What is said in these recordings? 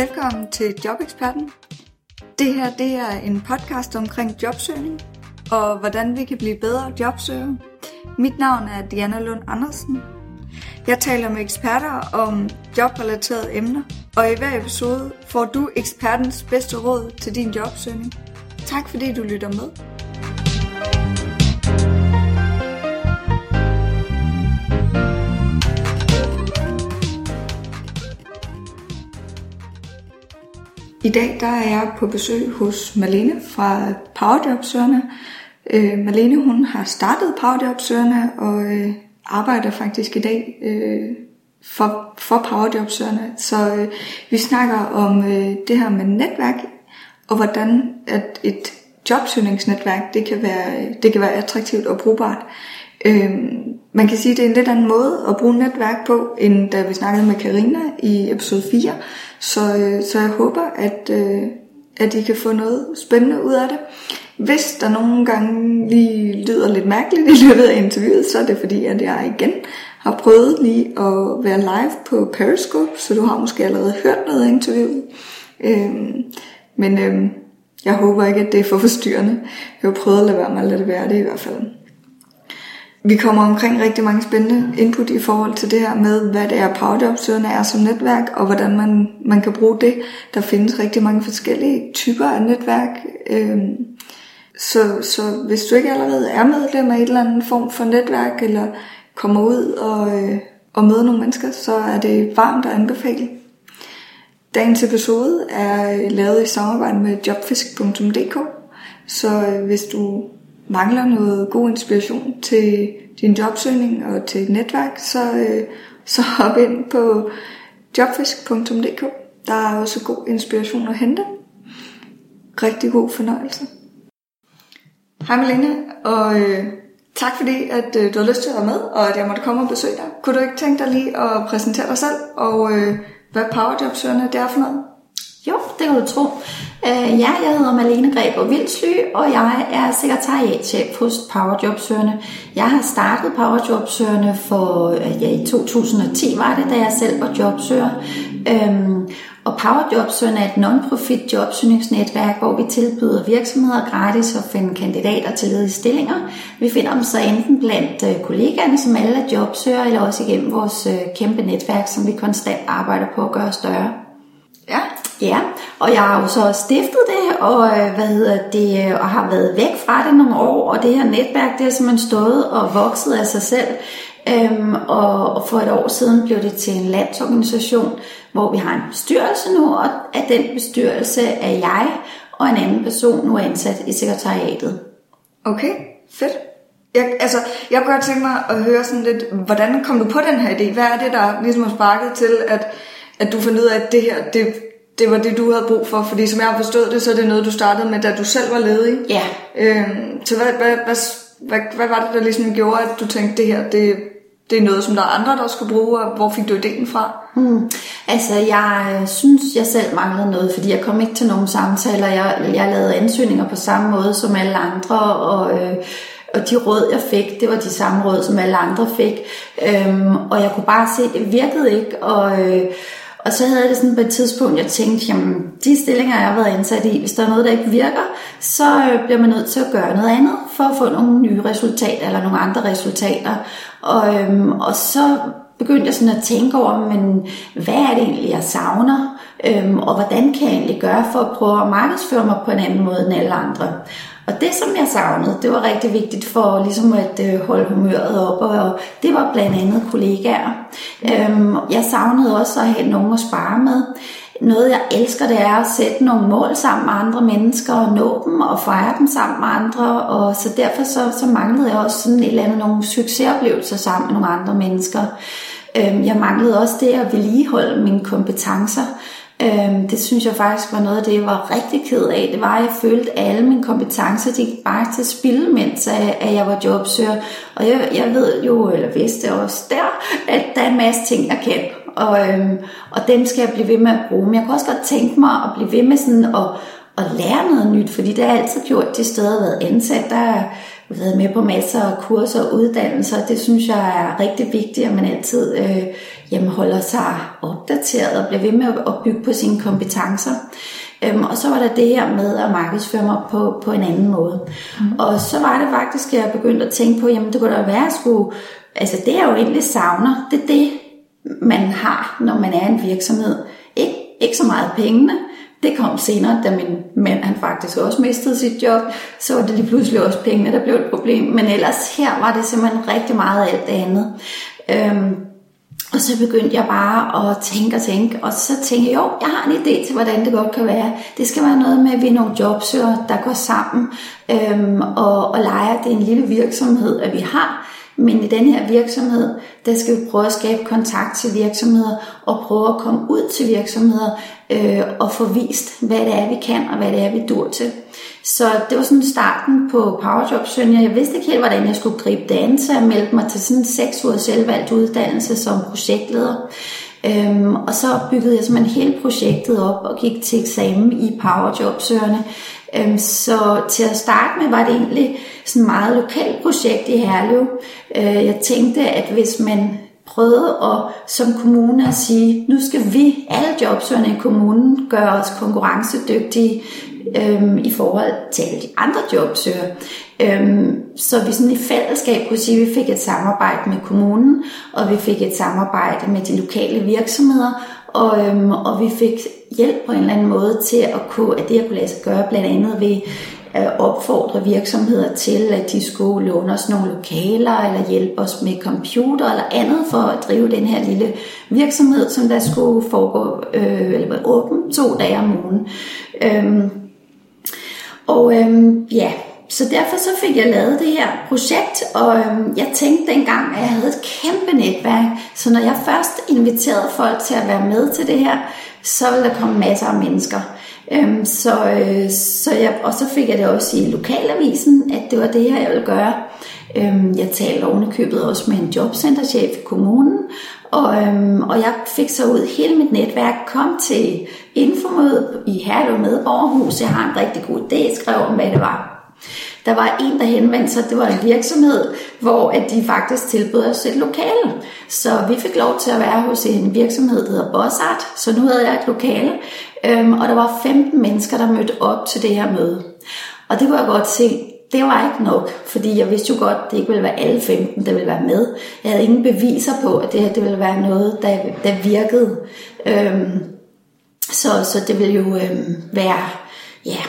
Velkommen til Jobeksperten. Det her det er en podcast omkring jobsøgning og hvordan vi kan blive bedre jobsøgere. Mit navn er Diana Lund Andersen. Jeg taler med eksperter om jobrelaterede emner, og i hver episode får du ekspertens bedste råd til din jobsøgning. Tak fordi du lytter med. I dag der er jeg på besøg hos Malene fra Powerjobsøgerne. Øh, Malene hun har startet Powerjobsøgerne og øh, arbejder faktisk i dag øh, for, for Powerjobsøgerne. Så øh, vi snakker om øh, det her med netværk og hvordan at et jobsøgningsnetværk det kan være, det kan være attraktivt og brugbart. Øh, man kan sige, at det er en lidt anden måde at bruge netværk på, end da vi snakkede med Karina i episode 4. Så, øh, så jeg håber, at, øh, at I kan få noget spændende ud af det. Hvis der nogle gange lige lyder lidt mærkeligt i løbet af interviewet, så er det fordi, at jeg igen har prøvet lige at være live på Periscope, så du har måske allerede hørt noget af interviewet. Øhm, men øhm, jeg håber ikke, at det er for forstyrrende. Jeg har prøvet at lade være med at lade det være det i hvert fald. Vi kommer omkring rigtig mange spændende input i forhold til det her med, hvad det er, powerjobsøgerne er som netværk, og hvordan man, man kan bruge det. Der findes rigtig mange forskellige typer af netværk. Øhm, så, så hvis du ikke allerede er medlem af et eller andet form for netværk, eller kommer ud og, øh, og møder nogle mennesker, så er det varmt at anbefale. Dagens episode er lavet i samarbejde med jobfisk.dk, så øh, hvis du mangler noget god inspiration til din jobsøgning og til et netværk, så, øh, så hop ind på jobfisk.dk. Der er også god inspiration at hente. Rigtig god fornøjelse. Hej Malene, og øh, tak fordi at øh, du har lyst til at være med, og at jeg måtte komme og besøge dig. Kunne du ikke tænke dig lige at præsentere dig selv, og øh, hvad powerjobsøgerne det er for noget? Jo, det kan du tro. Uh, ja, jeg hedder Malene Greb Vildsly, og jeg er sekretariatchef hos Powerjobsøgerne. Jeg har startet Powerjobsøgerne for, øh, ja, i 2010 var det, da jeg selv var jobsøger. Um, og Powerjobsøgerne er et non-profit jobsøgningsnetværk, hvor vi tilbyder virksomheder gratis at finde kandidater til ledige stillinger. Vi finder dem så enten blandt øh, kollegaerne, som alle er jobsøgere, eller også igennem vores kæmpe netværk, som vi konstant arbejder på at gøre større. Ja. Ja, og jeg har jo så stiftet det, og øh, hvad hedder det, øh, og har været væk fra det nogle år, og det her netværk, det har simpelthen stået og vokset af sig selv. Øhm, og, og for et år siden blev det til en landsorganisation, hvor vi har en bestyrelse nu, og af den bestyrelse er jeg og en anden person nu ansat i sekretariatet. Okay, fedt. Jeg, altså, jeg kunne godt tænke mig at høre sådan lidt, hvordan kom du på den her idé? Hvad er det, der ligesom har sparket til, at, at du fandt ud af, at det her, det, det var det, du havde brug for? Fordi som jeg har forstået det, så er det noget, du startede med, da du selv var ledig. Ja. Øhm, så hvad, hvad, hvad, hvad, hvad var det, der ligesom gjorde, at du tænkte, det her, det, det er noget, som der er andre, der skal bruge, og hvor fik du ideen fra? Hmm. Altså, jeg synes, jeg selv manglede noget, fordi jeg kom ikke til nogen samtaler. Jeg, jeg lavede ansøgninger på samme måde som alle andre, og... Øh, og de råd, jeg fik, det var de samme råd, som alle andre fik. Øhm, og jeg kunne bare se, det virkede ikke. Og, øh, og så havde jeg det sådan på et tidspunkt, jeg tænkte, jamen de stillinger, jeg har været ansat i, hvis der er noget, der ikke virker, så øh, bliver man nødt til at gøre noget andet for at få nogle nye resultater eller nogle andre resultater. Og, øhm, og så begyndte jeg sådan at tænke over, men hvad er det egentlig, jeg savner? Øhm, og hvordan kan jeg egentlig gøre for at prøve at markedsføre mig på en anden måde end alle andre? Og det, som jeg savnede, det var rigtig vigtigt for ligesom at øh, holde humøret op, og det var blandt andet kollegaer. Øhm, jeg savnede også at have nogen at spare med. Noget, jeg elsker, det er at sætte nogle mål sammen med andre mennesker, og nå dem og fejre dem sammen med andre. Og så derfor så, så manglede jeg også sådan et eller andet, nogle succesoplevelser sammen med nogle andre mennesker. Øhm, jeg manglede også det at vedligeholde mine kompetencer. Øhm, det synes jeg faktisk var noget af det, jeg var rigtig ked af. Det var, at jeg følte, at alle mine kompetencer de gik bare til spil, mens øh, at jeg var jobsøger. Og jeg, jeg ved jo, eller vidste også der, at der er en masse ting, jeg kan. Og, øhm, og dem skal jeg blive ved med at bruge. Men jeg kunne også godt tænke mig at blive ved med sådan at, at lære noget nyt, fordi det har jeg altid gjort de steder, jeg har været ansat. Der været med på masser af kurser og uddannelser. Det synes jeg er rigtig vigtigt, at man altid øh, jamen, holder sig opdateret og bliver ved med at bygge på sine kompetencer. Øhm, og så var der det her med at markedsføre mig på, på en anden måde. Mm. Og så var det faktisk, at jeg begyndte at tænke på, jamen det kunne da være, at skulle, altså det jeg jo egentlig savner, det er det, man har, når man er en virksomhed. Ikke, ikke så meget pengene, det kom senere, da min mand han faktisk også mistede sit job, så var det lige pludselig også pengene, der blev et problem. Men ellers her var det simpelthen rigtig meget alt det andet. Øhm, og så begyndte jeg bare at tænke og tænke, og så tænkte jeg, jo, jeg har en idé til, hvordan det godt kan være. Det skal være noget med, at vi er nogle jobsøger, der går sammen øhm, og, og leger. Det er en lille virksomhed, at vi har. Men i den her virksomhed, der skal vi prøve at skabe kontakt til virksomheder og prøve at komme ud til virksomheder øh, og få vist, hvad det er, vi kan og hvad det er, vi dur til. Så det var sådan starten på PowerJob Sønja. Jeg vidste ikke helt, hvordan jeg skulle gribe det an, så jeg meldte mig til sådan en seks ugers selvvalgt uddannelse som projektleder. Øhm, og så byggede jeg simpelthen hele projektet op og gik til eksamen i PowerJob-søgerne. Øhm, så til at starte med var det egentlig sådan et meget lokalt projekt i Herlev. Øh, jeg tænkte, at hvis man prøvede at som kommune at sige, nu skal vi, alle jobsøgerne i kommunen, gøre os konkurrencedygtige øhm, i forhold til alle de andre jobsøger. Øhm, så vi sådan i fællesskab kunne sige, at vi fik et samarbejde med kommunen, og vi fik et samarbejde med de lokale virksomheder, og, øhm, og vi fik hjælp på en eller anden måde til at kunne, at det her kunne lade sig gøre, blandt andet ved at opfordre virksomheder til, at de skulle låne os nogle lokaler, eller hjælpe os med computer eller andet for at drive den her lille virksomhed, som der skulle foregå, øh, eller være åben to dage om ugen. Øhm, og øhm, ja, så derfor så fik jeg lavet det her projekt, og øhm, jeg tænkte dengang, at jeg havde et kæmpe netværk, så når jeg først inviterede folk til at være med til det her, så ville der komme masser af mennesker. Øhm, så, øh, så jeg, og så fik jeg det også i lokalavisen, at det var det her, jeg ville gøre. Øhm, jeg talte ovenikøbet også med en jobcenterchef i kommunen, og, øhm, og jeg fik så ud hele mit netværk, kom til infomøde i Herlev Aarhus. Jeg har en rigtig god idé, skrev om, hvad det var. Der var en, der henvendte sig, det var en virksomhed, hvor at de faktisk tilbød os et lokale. Så vi fik lov til at være hos en virksomhed, der hedder Bossart, så nu havde jeg et lokale. Øhm, og der var 15 mennesker, der mødte op til det her møde. Og det kunne jeg godt se, det var ikke nok, fordi jeg vidste jo godt, at det ikke ville være alle 15, der ville være med. Jeg havde ingen beviser på, at det her det ville være noget, der, der virkede. Øhm, så, så det ville jo øhm, være, ja,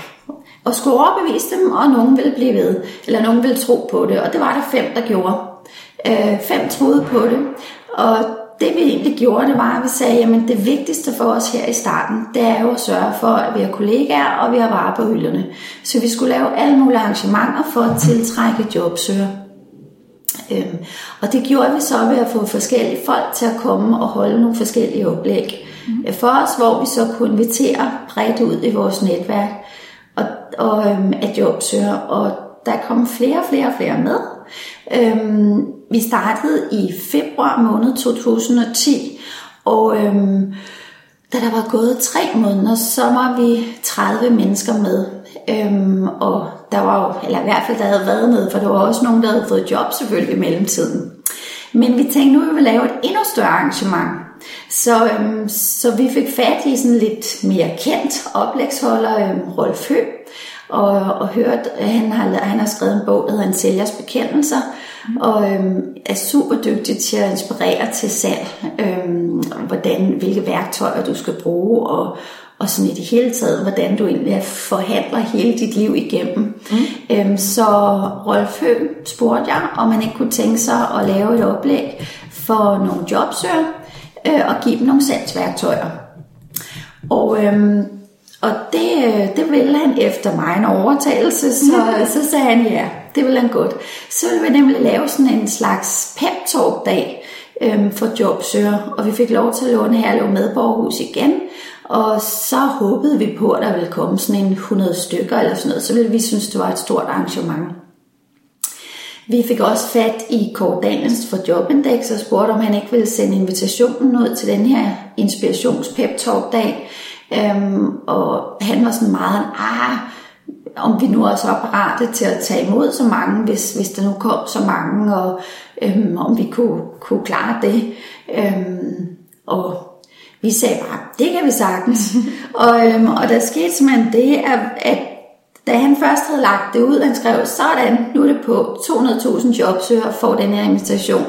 og skulle overbevise dem, og nogen ville blive ved, eller nogen ville tro på det, og det var der fem, der gjorde. Øh, fem troede på det, og det vi egentlig gjorde, det var, at vi sagde, at det vigtigste for os her i starten, det er jo at sørge for, at vi har kollegaer, og vi har varer på hylderne. Så vi skulle lave alle mulige arrangementer for at tiltrække jobsøger. Øhm, og det gjorde vi så ved at få forskellige folk til at komme og holde nogle forskellige oplæg mm. for os, hvor vi så kunne invitere bredt ud i vores netværk og, og øhm, at jobsøger, og der kom flere og flere og flere med. Øhm, vi startede i februar måned 2010, og øhm, da der var gået tre måneder, så var vi 30 mennesker med. Øhm, og der var jo, eller i hvert fald der havde været med, for der var også nogen, der havde fået job selvfølgelig i mellemtiden. Men vi tænkte, nu vil vi lave et endnu større arrangement. Så, øhm, så vi fik fat i sådan lidt mere kendt oplægsholder, øhm, Rolf Høgh, og, og hørt, at han har, han har skrevet en bog, der hedder En sælgers bekendelser, mm. og øhm, er super dygtig til at inspirere til salg, øhm, hvordan, hvilke værktøjer du skal bruge, og, og sådan i det hele taget, hvordan du egentlig forhandler hele dit liv igennem. Mm. Øhm, så Rolf Høgh spurgte jeg, om han ikke kunne tænke sig at lave et oplæg for nogle jobsøger, øh, og give dem nogle salgsværktøjer. Og øhm, og det, øh, det ville han efter mig en overtagelse, så, så sagde han ja, det ville han godt. Så ville vi nemlig lave sådan en slags pep talk dag øhm, for jobsøger, og vi fik lov til at låne Herlev Medborgerhus igen, og så håbede vi på, at der ville komme sådan en 100 stykker eller sådan noget, så ville vi synes, det var et stort arrangement. Vi fik også fat i Kåre Daniels for Jobindex og spurgte, om han ikke ville sende invitationen ud til den her inspirations pep talk dag Øhm, og han var sådan meget, ah, om vi nu også var parate til at tage imod så mange, hvis, hvis der nu kom så mange, og øhm, om vi kunne, kunne klare det. Øhm, og vi sagde bare, det kan vi sagtens. og, øhm, og der skete simpelthen det, at, at da han først havde lagt det ud, han skrev, sådan, nu er det på 200.000 jobsøger for den her invitation.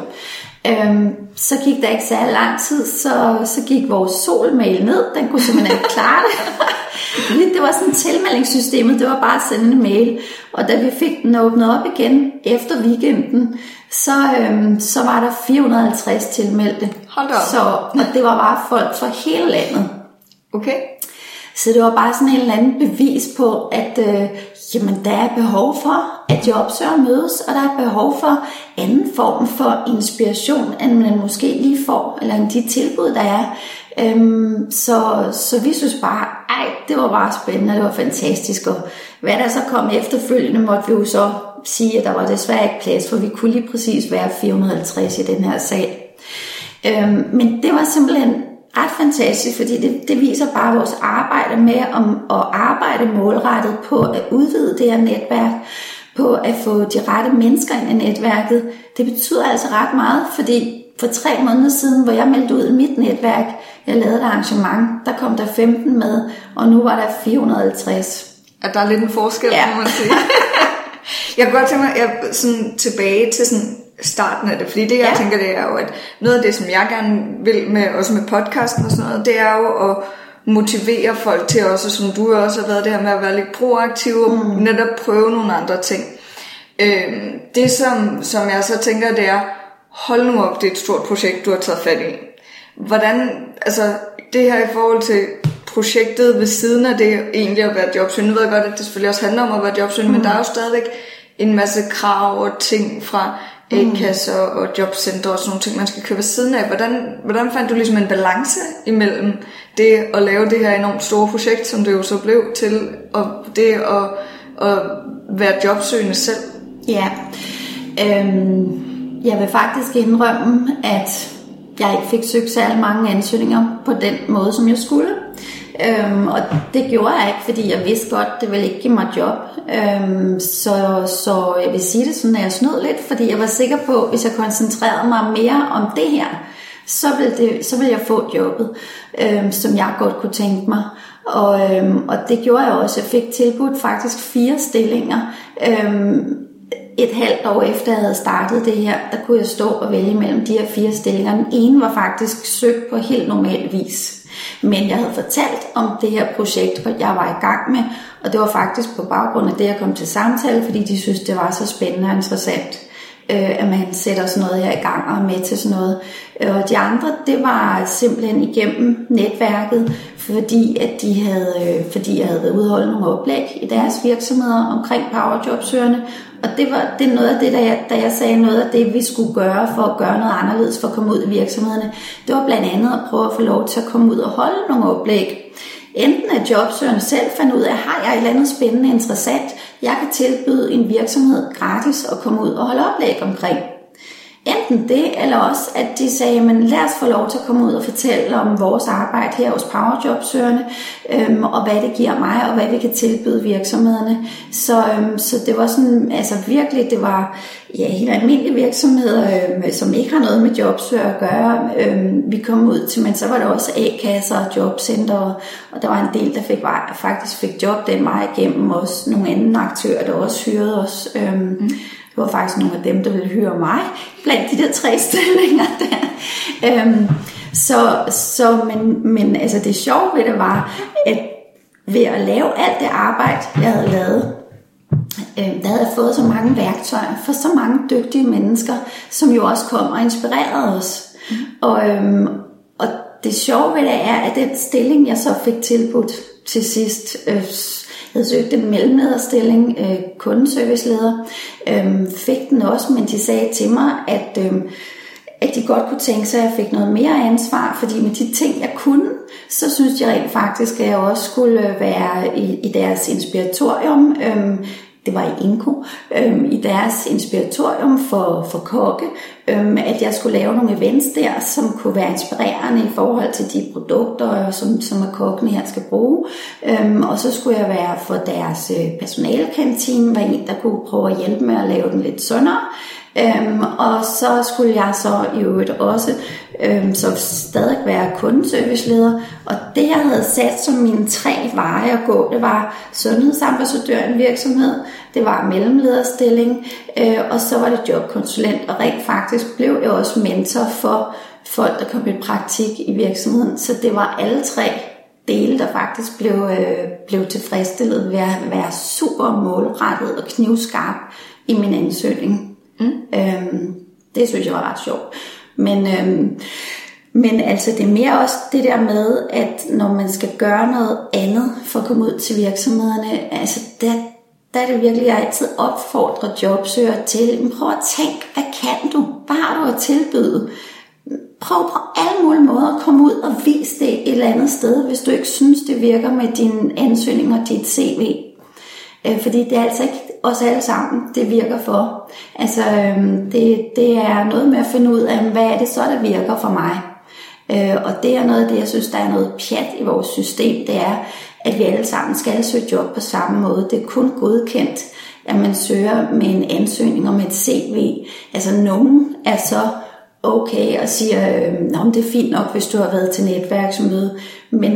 Øhm, så gik der ikke særlig lang tid, så, så gik vores solmail ned. Den kunne simpelthen ikke klare det. Det var sådan tilmeldingssystemet, det var bare at sende en mail. Og da vi fik den åbnet op igen efter weekenden, så, øhm, så var der 450 tilmeldte. Hold da op. Så, og det var bare folk fra hele landet. Okay. Så det var bare sådan en eller anden bevis på, at øh, jamen, der er behov for, at jobsøger mødes, og der er behov for anden form for inspiration, end man måske lige får, eller end de tilbud, der er. Øhm, så, så vi synes bare, ej, det var bare spændende, det var fantastisk, og hvad der så kom efterfølgende, måtte vi jo så sige, at der var desværre ikke plads, for vi kunne lige præcis være 450 i den her sal. Øhm, men det var simpelthen ret fantastisk, fordi det, det viser bare vores arbejde med om, at arbejde målrettet på at udvide det her netværk, på at få de rette mennesker ind i netværket. Det betyder altså ret meget, fordi for tre måneder siden, hvor jeg meldte ud i mit netværk, jeg lavede et arrangement, der kom der 15 med, og nu var der 450. At der er lidt en forskel, Ja. må man sige. jeg kan godt tænke mig jeg, sådan, tilbage til sådan starten af det, fordi det jeg Ja. tænker, det er jo, at noget af det, som jeg gerne vil med, også med podcasten og sådan noget, det er jo at motivere folk til også, som du også har været det her med at være lidt proaktiv og mm. netop prøve nogle andre ting. Øhm, det som, som jeg så tænker, det er, hold nu op, det er et stort projekt, du har taget fat i. Hvordan, altså det her i forhold til projektet ved siden af det egentlig at være jobsøgende. Nu ved jeg godt, at det selvfølgelig også handler om at være jobsøgende, mm. men der er jo stadigvæk en masse krav og ting fra A-kasser og jobcenter og sådan nogle ting, man skal køre ved siden af. Hvordan, hvordan fandt du ligesom en balance imellem det at lave det her enormt store projekt, som det jo så blev til, og det at, at være jobsøgende selv? Ja, øhm, jeg vil faktisk indrømme, at jeg ikke fik søgt særlig mange ansøgninger på den måde, som jeg skulle. Øhm, og det gjorde jeg ikke, fordi jeg vidste godt, det ville ikke give mig job. Øhm, så, så jeg vil sige det sådan, at jeg snød lidt, fordi jeg var sikker på, hvis jeg koncentrerede mig mere om det her, så ville, det, så ville jeg få jobbet, øhm, som jeg godt kunne tænke mig. Og, øhm, og det gjorde jeg også. Jeg fik tilbudt faktisk fire stillinger. Øhm, et halvt år efter jeg havde startet det her, der kunne jeg stå og vælge mellem de her fire stillinger. Den ene var faktisk søgt på helt normal vis. Men jeg havde fortalt om det her projekt, jeg var i gang med, og det var faktisk på baggrund af det, jeg kom til samtale, fordi de synes, det var så spændende og interessant, øh, at man sætter sådan noget her i gang og er med til sådan noget. Øh, og de andre, det var simpelthen igennem netværket, fordi, at de havde, øh, fordi jeg havde været udholdt nogle oplæg i deres virksomheder omkring powerjobsøgerne, og det var det er noget af det, da jeg, da jeg sagde noget af det, vi skulle gøre for at gøre noget anderledes for at komme ud i virksomhederne. Det var blandt andet at prøve at få lov til at komme ud og holde nogle oplæg. Enten at jobsøgerne selv fandt ud af, har jeg et eller andet spændende interessant, jeg kan tilbyde en virksomhed gratis at komme ud og holde oplæg omkring. Enten det, eller også at de sagde, men lad os få lov til at komme ud og fortælle om vores arbejde her hos Powerjobsøgerne, øhm, og hvad det giver mig, og hvad vi kan tilbyde virksomhederne. Så, øhm, så det var sådan, altså virkelig, det var ja, helt almindelige virksomheder, øhm, som ikke har noget med jobsøger at gøre. Øhm, vi kom ud til, men så var der også A-kasser og jobcenter, og, og der var en del, der fik, faktisk fik job den vej igennem, også nogle andre aktører, der også hyrede os. Øhm, mm. Det var faktisk nogle af dem, der ville høre mig blandt de der tre stillinger der. Øhm, så, så men, men altså det sjove ved det var, at ved at lave alt det arbejde, jeg havde lavet, øh, der havde jeg fået så mange værktøjer for så mange dygtige mennesker, som jo også kom og inspirerede os. Mm. Og, øhm, og det sjove ved det er, at den stilling, jeg så fik tilbudt til sidst, øh, havde søgt en mellemlederstilling, øh, kundeserviceleder, øh, fik den også, men de sagde til mig, at, øh, at de godt kunne tænke sig, at jeg fik noget mere ansvar, fordi med de ting, jeg kunne, så synes jeg rent faktisk, at jeg også skulle øh, være i, i deres inspiratorium. Øh, det var i Inko, øhm, i deres inspiratorium for, for kokke, øhm, at jeg skulle lave nogle events der, som kunne være inspirerende i forhold til de produkter, som, som kokkene her skal bruge. Øhm, og så skulle jeg være for deres øh, personalekantine, var en, der kunne prøve at hjælpe med at lave den lidt sundere. Øhm, og så skulle jeg så i øvrigt også øhm, så stadig være kundeserviceleder. Og det jeg havde sat som mine tre veje at gå, det var sundhedsambassadør i en virksomhed, det var mellemlederstilling, øh, og så var det jobkonsulent. Og rent faktisk blev jeg også mentor for folk, der kom i praktik i virksomheden. Så det var alle tre dele, der faktisk blev, øh, blev tilfredsstillet ved at være super målrettet og knivskarp i min ansøgning. Mm. Øhm, det synes jeg var ret sjovt. Men, øhm, men altså det er mere også det der med, at når man skal gøre noget andet for at komme ud til virksomhederne, altså der, der er det virkelig, jeg altid opfordrer jobsøgere til, prøv at tænke, hvad kan du? Hvad har du at tilbyde? Prøv på alle mulige måder at komme ud og vise det et eller andet sted, hvis du ikke synes, det virker med din ansøgning og dit CV. Øh, fordi det er altså ikke os alle sammen, det virker for. Altså, øhm, det, det er noget med at finde ud af, hvad er det så, der virker for mig. Øh, og det er noget af det, jeg synes, der er noget pjat i vores system, det er, at vi alle sammen skal søge job på samme måde. Det er kun godkendt, at man søger med en ansøgning og med et CV. Altså, nogen er så okay og siger, øh, det er fint nok, hvis du har været til netværksmøde, men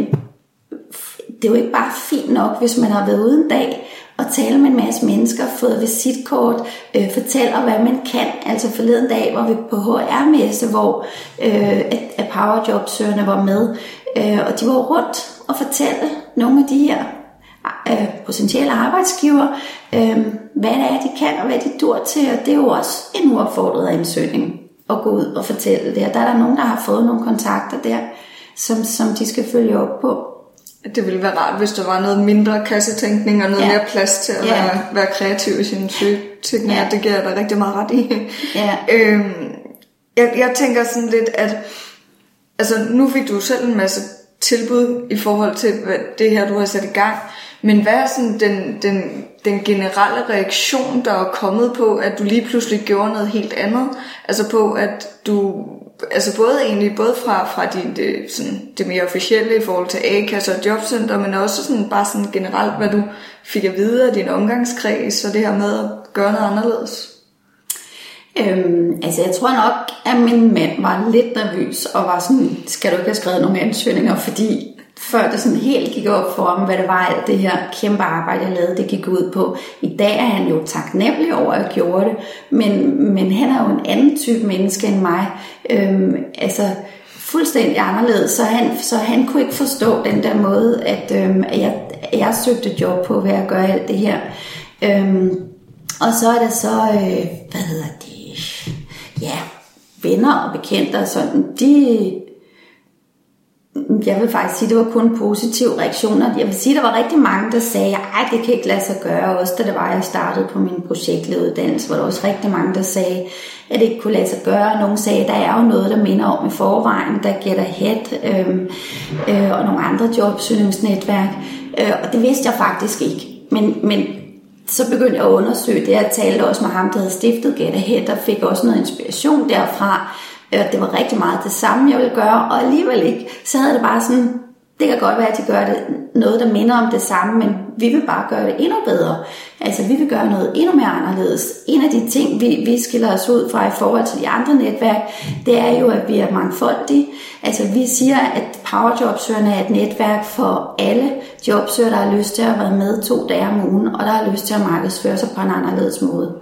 det er jo ikke bare fint nok, hvis man har været ude en dag og tale med en masse mennesker, fået visitkort, øh, fortæller, hvad man kan. Altså forleden dag var vi på HR-messe, hvor øh, at powerjobsøgerne var med, øh, og de var rundt og fortælle nogle af de her øh, potentielle arbejdsgiver, øh, hvad det er, de kan, og hvad de dur til, og det er jo også en uopfordret ansøgning at gå ud og fortælle det. Og der er der nogen, der har fået nogle kontakter der, som, som de skal følge op på det ville være rart, hvis der var noget mindre kassetænkning og noget ja. mere plads til at ja. være, være kreativ i sin søgetænkning. Ja. Det giver jeg dig rigtig meget ret i. Ja. øhm, jeg, jeg tænker sådan lidt, at altså, nu fik du selv en masse tilbud i forhold til hvad, det her, du har sat i gang. Men hvad er sådan den, den, den generelle reaktion, der er kommet på, at du lige pludselig gjorde noget helt andet? Altså på, at du altså både egentlig både fra, fra de, det, sådan, det mere officielle i forhold til A-kasser og jobcenter, men også sådan, bare sådan generelt, hvad du fik at vide af din omgangskreds, og det her med at gøre noget anderledes? Øhm, altså jeg tror nok, at min mand var lidt nervøs og var sådan, skal du ikke have skrevet nogle ansøgninger, fordi før det sådan helt gik op for ham, hvad det var, alt det her kæmpe arbejde, jeg lavede, det gik ud på. I dag er han jo taknemmelig over, at jeg gjorde det, men, men han er jo en anden type menneske end mig. Øhm, altså fuldstændig anderledes, så han, så han kunne ikke forstå den der måde, at, øhm, at jeg, jeg søgte job på ved at gøre alt det her. Øhm, og så er der så, øh, hvad hedder det, ja, venner og bekendte og sådan, de jeg vil faktisk sige, at det var kun positive reaktioner. Jeg vil sige, at der var rigtig mange, der sagde, at det kan ikke lade sig gøre. Også da det var, jeg startede på min projektlederuddannelse, var der også rigtig mange, der sagde, at det ikke kunne lade sig gøre. Nogle sagde, at der er jo noget, der minder om i forvejen, der gætter head øhm, øh, og nogle andre jobsøgningsnetværk. Øh, og det vidste jeg faktisk ikke. Men, men så begyndte jeg at undersøge det. Jeg talte også med ham, der havde stiftet Get Ahead, og fik også noget inspiration derfra. Øh, det var rigtig meget det samme, jeg ville gøre, og alligevel ikke. Så havde det bare sådan, det kan godt være, at de gør det noget, der minder om det samme, men vi vil bare gøre det endnu bedre. Altså, vi vil gøre noget endnu mere anderledes. En af de ting, vi, vi skiller os ud fra i forhold til de andre netværk, det er jo, at vi er mangfoldige. Altså, vi siger, at Powerjobsøgerne er et netværk for alle jobsøgere, der har lyst til at være med to dage om ugen, og der har lyst til at markedsføre sig på en anderledes måde.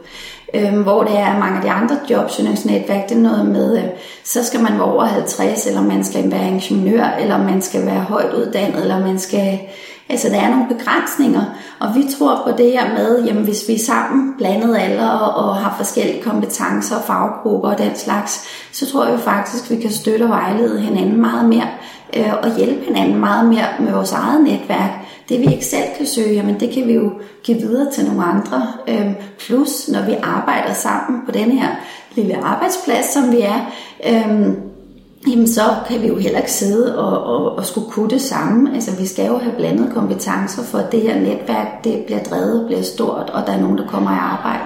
Øhm, hvor det er mange af de andre jobsøgningsnetværk, det er noget med, øh, så skal man være over 50, eller man skal være ingeniør, eller man skal være højt uddannet, eller man skal... Altså, der er nogle begrænsninger, og vi tror på det her med, jamen hvis vi er sammen blandet alle og, og har forskellige kompetencer og faggrupper og den slags, så tror jeg faktisk, at vi kan støtte og vejlede hinanden meget mere, øh, og hjælpe hinanden meget mere med vores eget netværk, det vi ikke selv kan søge, jamen det kan vi jo give videre til nogle andre. Øhm, plus når vi arbejder sammen på den her lille arbejdsplads, som vi er, øhm, jamen så kan vi jo heller ikke sidde og, og, og skulle kunne det samme. Altså vi skal jo have blandet kompetencer for, at det her netværk det bliver drevet bliver stort, og der er nogen, der kommer i arbejde.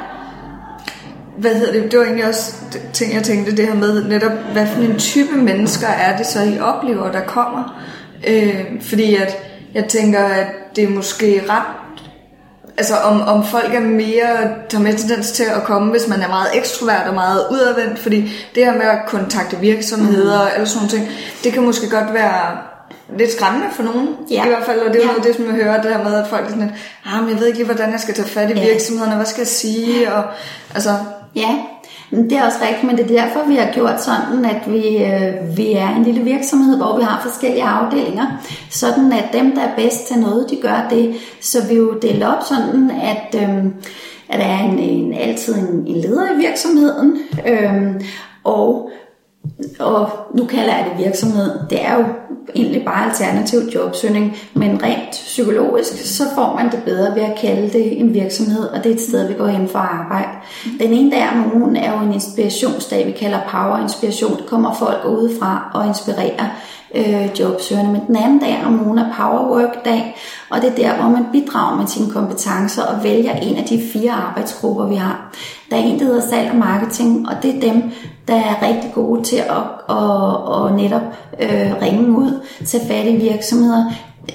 Hvad hedder det? Det var egentlig også ting, jeg tænkte, det her med netop, hvad for en type mennesker er det så, I oplever, der kommer? Øh, fordi at jeg tænker, at det er måske ret altså om, om folk er mere, tager med tendens til at komme, hvis man er meget ekstrovert og meget udadvendt, fordi det her med at kontakte virksomheder mm. eller sådan noget ting, det kan måske godt være lidt skræmmende for nogen, ja. i hvert fald, og det er ja. noget det, som jeg hører, det her med, at folk er sådan lidt, ah, men jeg ved ikke lige, hvordan jeg skal tage fat i ja. virksomhederne, hvad skal jeg sige, og altså... Ja, det er også rigtigt, men det er derfor, vi har gjort sådan, at vi, øh, vi er en lille virksomhed, hvor vi har forskellige afdelinger. Sådan at dem, der er bedst til noget, de gør det. Så vi jo deler op sådan, at, øh, at der er en, en, altid en, en leder i virksomheden, øh, og og nu kalder jeg det virksomhed, det er jo egentlig bare alternativ jobsøgning, men rent psykologisk, så får man det bedre ved at kalde det en virksomhed, og det er et sted, vi går hen for at arbejde. Den ene dag om ugen er jo en inspirationsdag, vi kalder Power Inspiration. Kommer folk udefra og inspirerer øh, jobsøgerne. Men den anden dag om ugen er Powerwork-dag, og det er der, hvor man bidrager med sine kompetencer og vælger en af de fire arbejdsgrupper, vi har. Der er en, der hedder salg og marketing, og det er dem, der er rigtig gode til at, at, at netop øh, ringe ud til fattige virksomheder.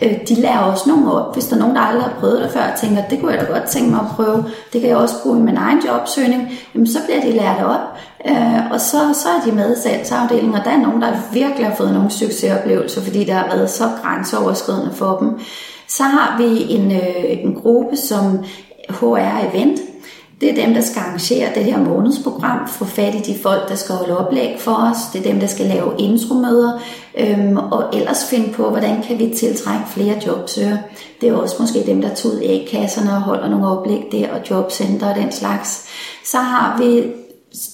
Øh, de lærer også nogle op, hvis der er nogen, der aldrig har prøvet det før, og tænker, det kunne jeg da godt tænke mig at prøve, det kan jeg også bruge i min egen jobsøgning, jamen så bliver de lært op, øh, og så, så er de med i salgsafdelingen, og der er nogen, der virkelig har fået nogle succesoplevelser, fordi det har været så grænseoverskridende for dem. Så har vi en, øh, en gruppe som HR Event, det er dem, der skal arrangere det her månedsprogram, få fat i de folk, der skal holde oplæg for os. Det er dem, der skal lave intromøder, øhm, og ellers finde på, hvordan kan vi tiltrække flere jobsøger. Det er også måske dem, der tog ud i kasserne og holder nogle oplæg der, og jobcenter og den slags. Så har vi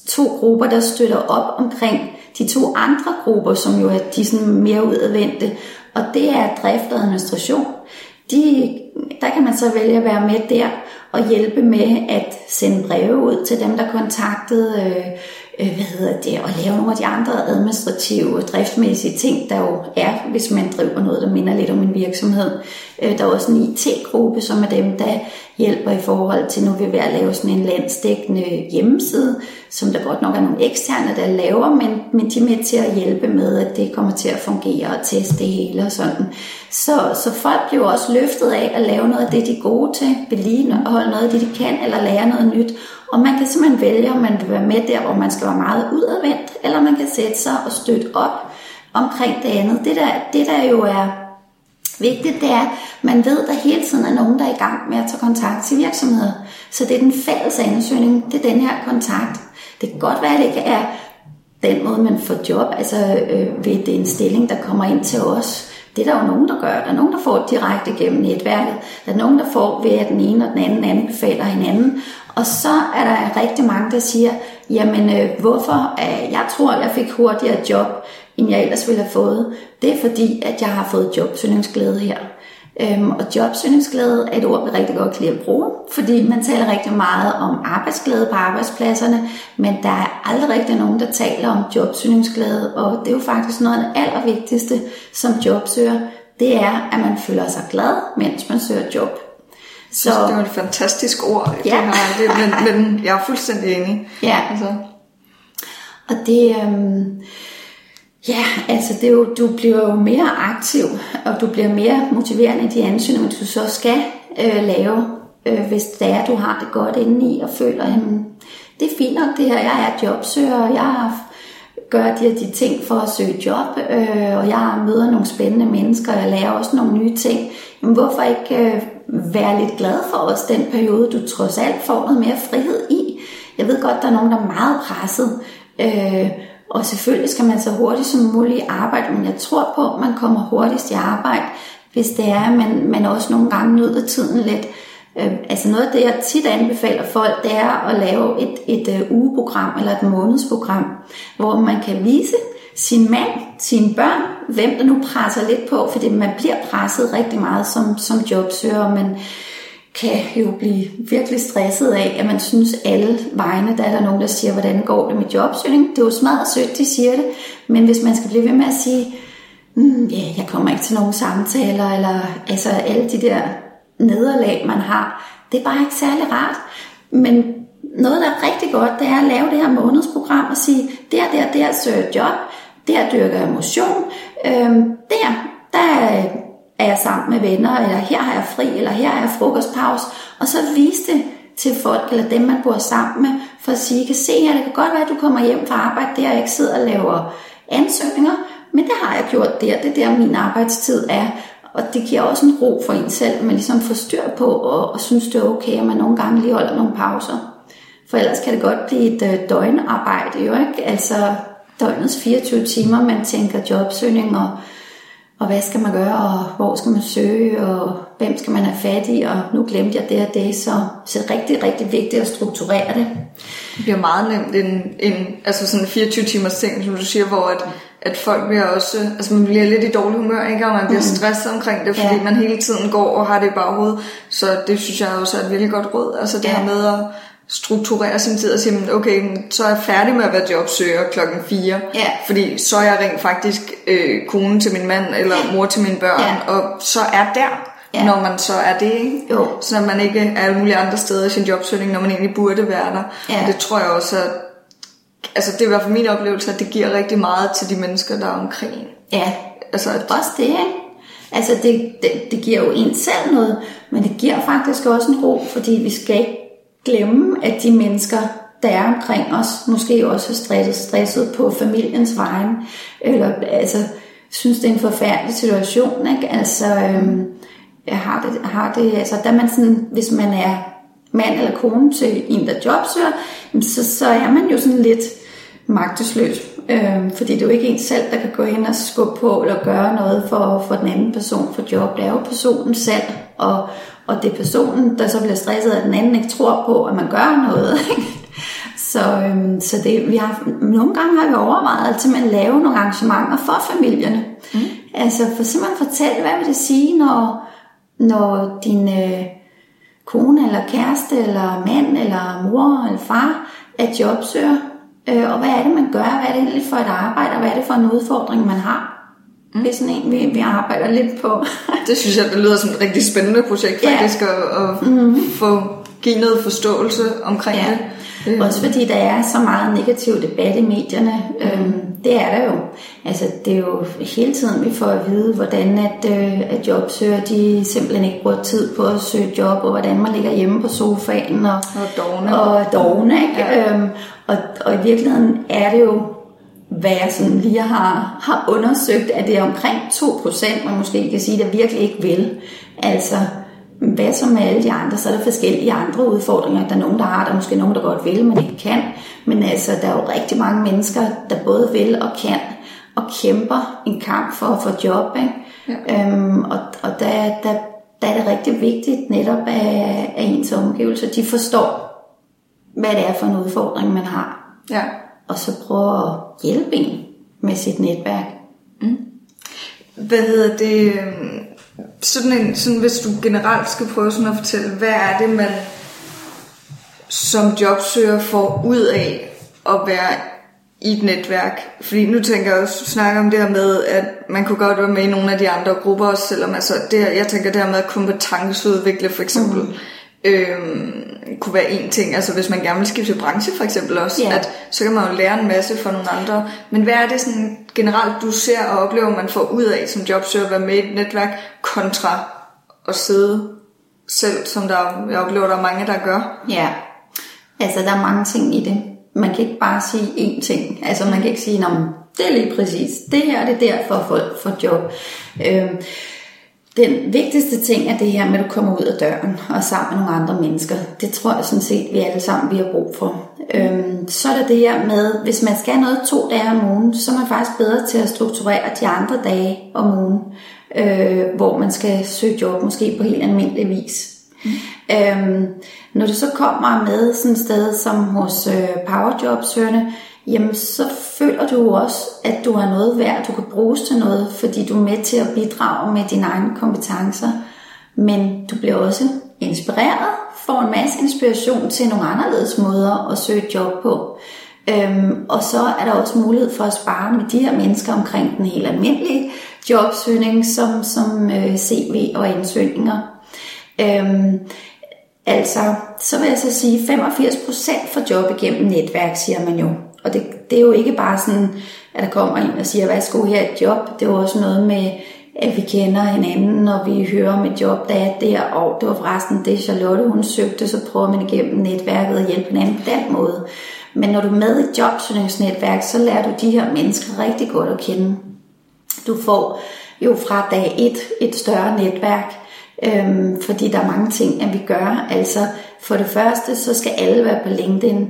to grupper, der støtter op omkring de to andre grupper, som jo er de sådan mere udadvendte, og det er drift og administration. De, der kan man så vælge at være med der, og hjælpe med at sende breve ud til dem, der kontaktede, øh, øh, hvad hedder det, og lave nogle af de andre administrative og driftsmæssige ting, der jo er, hvis man driver noget, der minder lidt om en virksomhed. Øh, der er også en IT-gruppe, som er dem, der hjælper i forhold til, nu vi ved at lave sådan en landsdækkende hjemmeside, som der godt nok er nogle eksterne, der laver, men, men de er med til at hjælpe med, at det kommer til at fungere og teste det hele og sådan. Så, så folk bliver også løftet af at lave noget af det, de er gode til, vedligeholde noget af det, de kan, eller lære noget nyt. Og man kan simpelthen vælge, om man vil være med der, hvor man skal være meget udadvendt, eller man kan sætte sig og støtte op omkring det andet. Det der, det der jo er vigtigt, det er, at man ved, at der hele tiden er nogen, der er i gang med at tage kontakt til virksomheder. Så det er den fælles ansøgning, det er den her kontakt. Det kan godt være, at det ikke er den måde, man får job, altså øh, ved det er en stilling, der kommer ind til os. Det er der jo nogen, der gør. Der er nogen, der får direkte gennem netværket. Der er nogen, der får ved, at den ene og den anden anbefaler hinanden. Og så er der rigtig mange, der siger, jamen øh, hvorfor? Øh, jeg tror, jeg fik hurtigere job, end jeg ellers ville have fået. Det er fordi, at jeg har fået jobsøgningsglæde her. Øhm, og jobsøgningsglæde er et ord, vi rigtig godt kan lide at bruge, fordi man taler rigtig meget om arbejdsglæde på arbejdspladserne, men der er aldrig rigtig nogen, der taler om jobsøgningsglæde, og det er jo faktisk noget af det allervigtigste som jobsøger, det er, at man føler sig glad, mens man søger job. Så, det var et fantastisk ord, ja. det her, det, men, men jeg er fuldstændig enig. Ja, altså. og det... Øhm, Ja, altså det er jo, du bliver jo mere aktiv, og du bliver mere motiverende i de ansøgninger, du så skal øh, lave, øh, hvis det er, du har det godt indeni og føler, at det er fint nok det her, jeg er jobsøger, og jeg gør de her de ting for at søge job, øh, og jeg møder nogle spændende mennesker, og jeg lærer også nogle nye ting. Men hvorfor ikke øh, være lidt glad for os den periode, du trods alt får noget mere frihed i? Jeg ved godt, der er nogen, der er meget presset, øh, og selvfølgelig skal man så hurtigt som muligt arbejde, men jeg tror på, at man kommer hurtigst i arbejde, hvis det er, at man, man også nogle gange nyder tiden lidt. Øh, altså noget af det, jeg tit anbefaler folk, det er at lave et, et uh, ugeprogram eller et månedsprogram, hvor man kan vise sin mand, sine børn, hvem der nu presser lidt på, fordi man bliver presset rigtig meget som, som jobsøger, men kan jo blive virkelig stresset af, at man synes alle vegne, der er der nogen, der siger, hvordan går det med jobsøgning. Det er jo smadret sødt, de siger det, men hvis man skal blive ved med at sige, mm, ja, jeg kommer ikke til nogen samtaler, eller altså alle de der nederlag, man har, det er bare ikke særlig rart. Men noget, der er rigtig godt, det er at lave det her månedsprogram og sige, der, der, der søger job, der dyrker jeg motion, øhm, der, der er jeg sammen med venner, eller her har jeg fri, eller her har jeg frokostpause, og så vise det til folk, eller dem, man bor sammen med, for at sige, kan se her, det kan godt være, at du kommer hjem fra arbejde, der jeg ikke sidder og laver ansøgninger, men det har jeg gjort der, det er der min arbejdstid er, og det giver også en ro for en selv, at man ligesom får styr på, og, og synes, det er okay, at man nogle gange lige holder nogle pauser. For ellers kan det godt blive et øh, døgnarbejde jo, ikke? Altså døgnets 24 timer, man tænker jobsøgning, og, og hvad skal man gøre, og hvor skal man søge, og hvem skal man have fat i, og nu glemte jeg det og det, så, så det er rigtig, rigtig vigtigt at strukturere det. Det bliver meget nemt en, en altså sådan 24 timers ting, som du siger, hvor at, at folk bliver også, altså man bliver lidt i dårlig humør, ikke? og man bliver mm. stresset omkring det, fordi ja. man hele tiden går og har det i baghovedet, så det synes jeg også er et virkelig godt råd, altså det ja. her med at strukturere sin tid og sige, okay, så er jeg færdig med at være jobsøger klokken 4, ja. fordi så er jeg rent faktisk øh, kone til min mand eller mor til mine børn, ja. og så er der, ja. når man så er det, ikke? Jo. så man ikke er alle mulige andre steder i sin jobsøgning, når man egentlig burde være der. Ja. Og det tror jeg også, at altså det er i hvert fald min oplevelse, at det giver rigtig meget til de mennesker, der er omkring Ja, altså, at, også det, ikke? Altså det, det, det giver jo en selv noget, men det giver faktisk også en ro, fordi vi skal ikke glemme, at de mennesker, der er omkring os, måske også er stresset, stresset på familiens vegne, eller altså, synes, det er en forfærdelig situation, ikke? Altså, øhm, jeg har det, har det, altså, der man sådan, hvis man er mand eller kone til en, der jobsøger, så, så er man jo sådan lidt magtesløs. Øhm, fordi det er jo ikke en selv, der kan gå ind og skubbe på eller gøre noget for, for den anden person for job. Det er jo personen selv, og, og det er personen, der så bliver stresset, at den anden ikke tror på, at man gør noget. så, øhm, så det, vi har, nogle gange har vi overvejet at man lave nogle arrangementer for familierne. Mm. Altså for simpelthen fortælle, hvad vil det sige, når, når din øh, kone eller kæreste eller mand eller mor eller far er jobsøger, øh, og hvad er det, man gør, hvad er det egentlig for et arbejde, og hvad er det for en udfordring, man har. Mm. Det er sådan en, vi, vi arbejder lidt på. det synes jeg, det lyder som et rigtig spændende projekt faktisk, ja. at, at mm. få give noget forståelse omkring ja. det. Øh. Også fordi der er så meget negativ debat i medierne. Mm. Øhm, det er der jo. Altså, det er jo hele tiden, vi får at vide, hvordan at, øh, at jobsøger, de simpelthen ikke bruger tid på at søge job, og hvordan man ligger hjemme på sofaen. Og, og dogne. Og dogne, ikke? Ja. Øhm, og, og i virkeligheden er det jo hvad jeg sådan lige har, har undersøgt, at det er omkring 2%, man måske kan sige, der virkelig ikke vil. Altså, hvad så med alle de andre? Så er der forskellige andre udfordringer. Der er nogen, der har, der er måske nogen, der godt vil, men ikke kan. Men altså, der er jo rigtig mange mennesker, der både vil og kan, og kæmper en kamp for at få job. Ikke? Ja. Øhm, og og der, der, der er det rigtig vigtigt netop, at, at ens omgivelser, de forstår, hvad det er for en udfordring, man har. Ja og så prøve at hjælpe en med sit netværk. Mm. Hvad hedder det? Sådan en, sådan hvis du generelt skal prøve sådan at fortælle, hvad er det, man som jobsøger får ud af at være i et netværk. Fordi nu tænker jeg også, snakke om det her med, at man kunne godt være med i nogle af de andre grupper også, selvom altså, det, jeg tænker det her med at kompetenceudvikle for eksempel. Mm øhm, kunne være en ting, altså hvis man gerne vil skifte branche for eksempel også, yeah. at så kan man jo lære en masse fra nogle andre. Men hvad er det sådan generelt, du ser og oplever, man får ud af som jobsøger at være med i et netværk, kontra at sidde selv, som der, jeg oplever, der er mange, der gør? Ja, altså der er mange ting i det. Man kan ikke bare sige én ting. Altså man kan ikke sige, at det er lige præcis, det her det er derfor folk får job. Øhm, den vigtigste ting er det her med, at du kommer ud af døren og sammen med nogle andre mennesker. Det tror jeg sådan set, vi alle sammen vi har brug for. Øhm, så er der det her med, hvis man skal noget to dage om ugen, så er man faktisk bedre til at strukturere de andre dage om ugen, øh, hvor man skal søge job, måske på helt almindelig vis. Mm. Øhm, når du så kommer med sådan et sted som hos øh, Powerjobsøgerne, jamen så føler du også, at du har noget værd, du kan bruges til noget, fordi du er med til at bidrage med dine egne kompetencer. Men du bliver også inspireret, får en masse inspiration til nogle anderledes måder at søge job på. Øhm, og så er der også mulighed for at spare med de her mennesker omkring den helt almindelige jobsøgning, som, som øh, CV og ansøgninger. Øhm, altså, så vil jeg så sige, 85% får job igennem netværk, siger man jo. Og det, det er jo ikke bare sådan, at der kommer en og siger, værsgo her et job. Det er jo også noget med, at vi kender hinanden, og vi hører om et job, der er der, og det var forresten det, Charlotte hun søgte, så prøver man igennem netværket at hjælpe hinanden på den måde. Men når du er med i et jobsøgningsnetværk, så lærer du de her mennesker rigtig godt at kende. Du får jo fra dag et et større netværk, øhm, fordi der er mange ting, at vi gør. Altså for det første, så skal alle være på LinkedIn.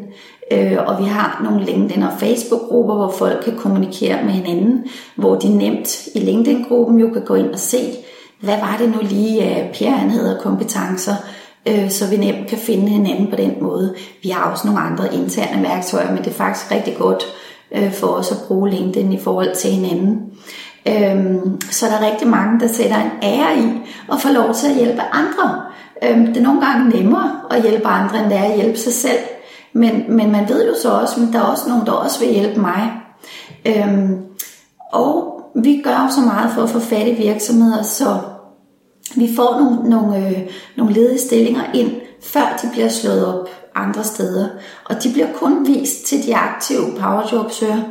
Øh, og vi har nogle LinkedIn- og Facebook-grupper, hvor folk kan kommunikere med hinanden, hvor de nemt i LinkedIn-gruppen jo kan gå ind og se, hvad var det nu lige, øh, Per han hedder kompetencer, øh, så vi nemt kan finde hinanden på den måde. Vi har også nogle andre interne værktøjer, men det er faktisk rigtig godt øh, for os at bruge LinkedIn i forhold til hinanden. Øhm, så der er rigtig mange, der sætter en ære i at få lov til at hjælpe andre. Øhm, det er nogle gange nemmere at hjælpe andre, end det er at hjælpe sig selv. Men, men man ved jo så også, at der er også nogen, der også vil hjælpe mig. Øhm, og vi gør jo så meget for at få fat i virksomheder, så vi får nogle, nogle, øh, nogle ledige stillinger ind, før de bliver slået op andre steder. Og de bliver kun vist til de aktive powerjobsøger.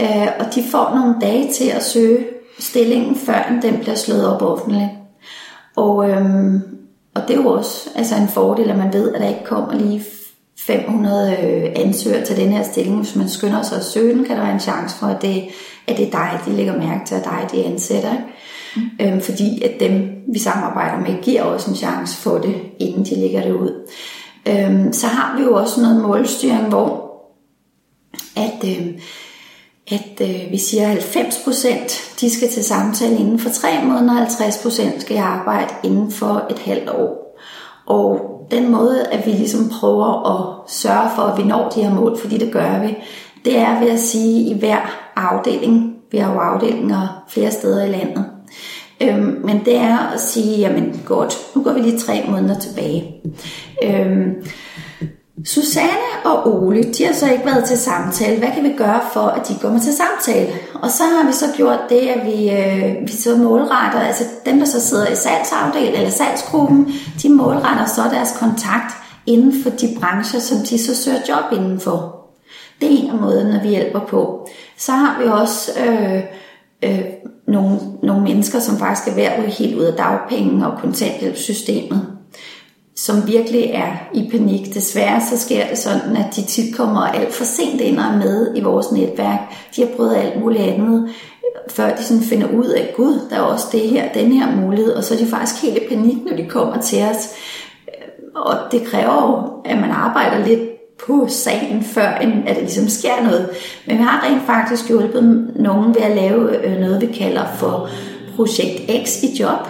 Øh, og de får nogle dage til at søge stillingen, før den bliver slået op offentligt. Og, øhm, og det er jo også altså en fordel, at man ved, at der ikke kommer lige 500 øh, ansøgere til den her stilling. Hvis man skynder sig at søge den, kan der være en chance for, at det, at det er dig, de lægger mærke til, at dig, de ansætter. Mm. Øhm, fordi at dem, vi samarbejder med, giver også en chance for det, inden de lægger det ud. Øhm, så har vi jo også noget målstyring, hvor at, øh, at øh, vi siger, at 90% de skal til samtale inden for tre måneder, og 50% skal arbejde inden for et halvt år. Og den måde, at vi ligesom prøver at sørge for, at vi når de her mål, fordi det gør vi, det er ved at sige i hver afdeling, vi har jo afdelinger flere steder i landet, øhm, men det er at sige, jamen godt, nu går vi lige tre måneder tilbage. Øhm, Susanne og Ole, de har så ikke været til samtale. Hvad kan vi gøre for, at de kommer til samtale? Og så har vi så gjort det, at vi, øh, vi så målretter, altså dem, der så sidder i salgsafdelingen eller salgsgruppen, de målretter så deres kontakt inden for de brancher, som de så søger job indenfor. Det er en af måderne, vi hjælper på. Så har vi også øh, øh, nogle, nogle mennesker, som faktisk er ved at helt ud af dagpenge og kontanthjælpssystemet som virkelig er i panik. Desværre så sker det sådan, at de tit kommer alt for sent ind og er med i vores netværk. De har prøvet alt muligt andet, før de sådan finder ud af, gud, der er også det her, den her mulighed, og så er de faktisk helt i panik, når de kommer til os. Og det kræver jo, at man arbejder lidt på sagen, før at det ligesom sker noget. Men vi har rent faktisk hjulpet nogen ved at lave øh, noget, vi kalder for projekt X i job,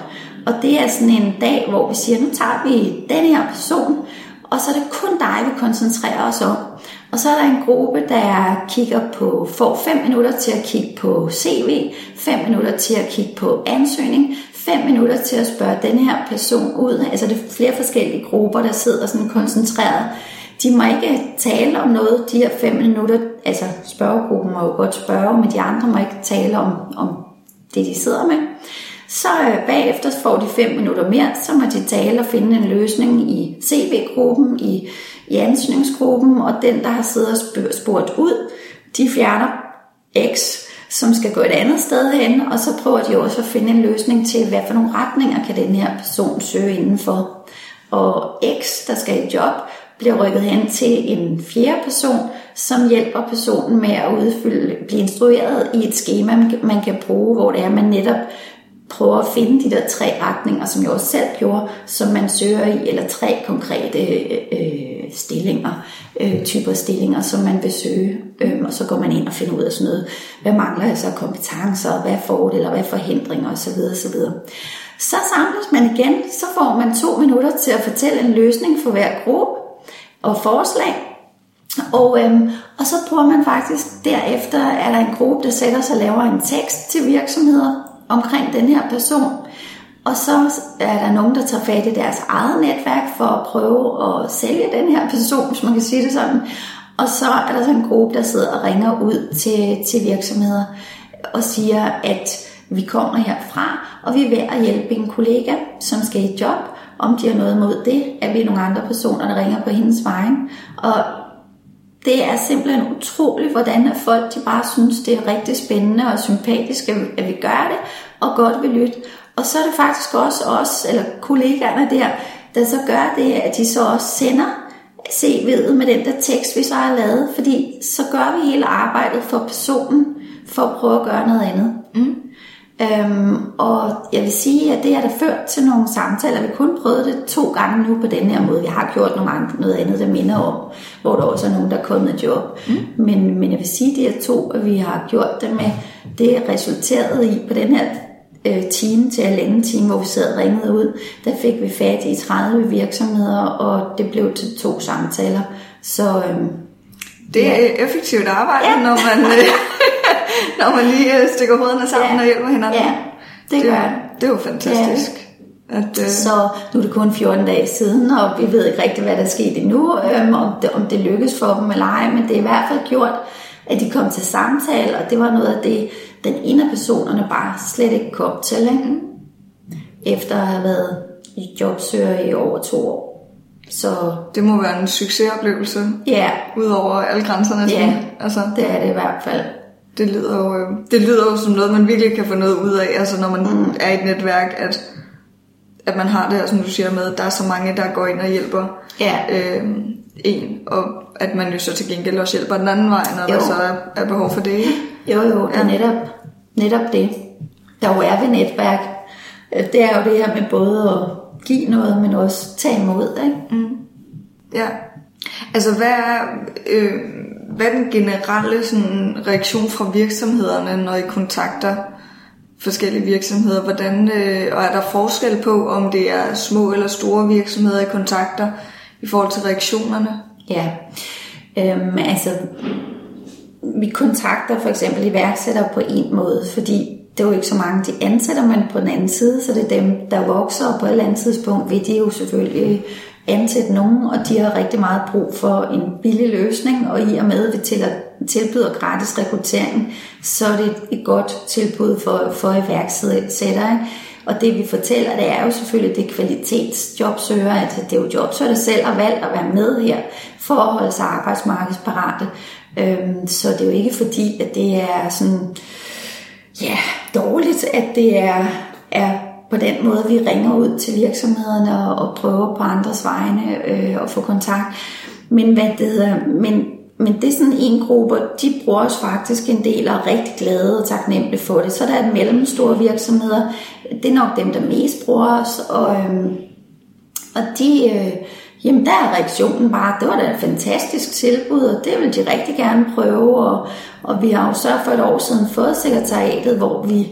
og det er sådan en dag, hvor vi siger, nu tager vi den her person, og så er det kun dig, vi koncentrerer os om. Og så er der en gruppe, der kigger på, får 5 minutter til at kigge på CV, 5 minutter til at kigge på ansøgning, 5 minutter til at spørge den her person ud. Altså det er flere forskellige grupper, der sidder sådan koncentreret. De må ikke tale om noget, de her 5 minutter. Altså spørgegruppen må jo godt spørge, men de andre må ikke tale om, om det, de sidder med. Så øh, bagefter får de fem minutter mere, så må de tale og finde en løsning i CV-gruppen, i, i ansøgningsgruppen, og den, der har siddet og spurgt ud, de fjerner X, som skal gå et andet sted hen, og så prøver de også at finde en løsning til, hvad for nogle retninger kan den her person søge indenfor. Og X, der skal i job, bliver rykket hen til en fjerde person, som hjælper personen med at udfylde, blive instrueret i et schema, man kan bruge, hvor det er, man netop prøver at finde de der tre retninger, som jeg også selv gjorde, som man søger i, eller tre konkrete øh, stillinger, øh, typer stillinger, som man vil søge. Øh, og så går man ind og finder ud af sådan noget, hvad mangler jeg så kompetencer, hvad er fordele, hvad er forhindringer osv. osv. Så samles man igen, så får man to minutter til at fortælle en løsning for hver gruppe og forslag. Og, øhm, og så prøver man faktisk derefter, er der en gruppe, der sætter sig og laver en tekst til virksomheder, omkring den her person. Og så er der nogen, der tager fat i deres eget netværk for at prøve at sælge den her person, hvis man kan sige det sådan. Og så er der så en gruppe, der sidder og ringer ud til, til virksomheder og siger, at vi kommer herfra, og vi er ved at hjælpe en kollega, som skal i job, om de har noget imod det, at vi er nogle andre personer, der ringer på hendes vejen. Og det er simpelthen utroligt, hvordan folk de bare synes, det er rigtig spændende og sympatisk, at vi gør det, og godt vil lytte. Og så er det faktisk også os, eller kollegaerne der, der så gør det, at de så også sender CV'et med den der tekst, vi så har lavet, fordi så gør vi hele arbejdet for personen, for at prøve at gøre noget andet. Mm. Øhm, og jeg vil sige, at det har da ført til nogle samtaler. Vi kun prøvet det to gange nu på den her måde. Vi har gjort nogle andre, noget andet, der minder om, hvor der også er nogen, der er kommet job. Mm. Men, men jeg vil sige, at de her to, at vi har gjort det med, det er resulteret i på den her øh, time til alene time, hvor vi sad og ringede ud, der fik vi fat i 30 virksomheder, og det blev til to samtaler. Så øh, det er ja. effektivt arbejde, ja. når man øh, når man lige øh, stikker hovederne sammen ja. og hjælper hinanden. Ja, det, det gør det. Det er jo fantastisk. Ja. At, øh... Så nu er det kun 14 dage siden, og vi ved ikke rigtig, hvad der er sket endnu, øhm, om, det, om det lykkes for dem eller ej, men det er i hvert fald gjort, at de kom til samtale, og det var noget af det, den ene af personerne bare slet ikke kom til, ikke? efter at have været i jobsøger i over to år. Så det må være en succesoplevelse. Ja. Udover alle grænserne. Ja, altså. det er det i hvert fald. Det lyder, jo, øh, det lyder jo som noget, man virkelig kan få noget ud af, altså når man mm. er i et netværk, at, at man har det her, som du siger med, at der er så mange, der går ind og hjælper ja. øh, en, og at man jo så til gengæld også hjælper den anden vej, når jo. der så er, er behov for det. Ikke? Jo, jo, det er netop, netop det, der jo er ved netværk. Øh, det er jo det her med både at give noget, men også tage imod. Ikke? Mm. Ja. Altså, hvad er, øh, hvad er den generelle sådan, reaktion fra virksomhederne, når I kontakter forskellige virksomheder? Hvordan, øh, og er der forskel på, om det er små eller store virksomheder, I kontakter i forhold til reaktionerne? Ja, øhm, altså vi kontakter for eksempel iværksættere på en måde, fordi det er jo ikke så mange, de ansætter man på den anden side, så det er dem, der vokser, og på et eller andet tidspunkt vil de jo selvfølgelig ansætte nogen, og de har rigtig meget brug for en billig løsning, og i og med, at vi tilbyder gratis rekruttering, så er det et godt tilbud for, for iværksættere. Og det vi fortæller, det er jo selvfølgelig, det er kvalitetsjobsøger, altså det er jo jobsøger, der selv har valgt at være med her, for at holde sig arbejdsmarkedsparate. Øhm, så det er jo ikke fordi, at det er sådan, ja, dårligt, at det er, er på den måde, vi ringer ud til virksomhederne og, og prøver på andres vegne øh, at få kontakt. Men hvad det hedder, men, men det er sådan en gruppe, de bruger os faktisk en del og er rigtig glade og taknemmelige for det. Så der er mellemstore virksomheder, det er nok dem, der mest bruger os, og, øh, og de, øh, jamen der er reaktionen bare, det var da et fantastisk tilbud, og det vil de rigtig gerne prøve, og, og vi har jo så for et år siden fået sekretariatet, hvor vi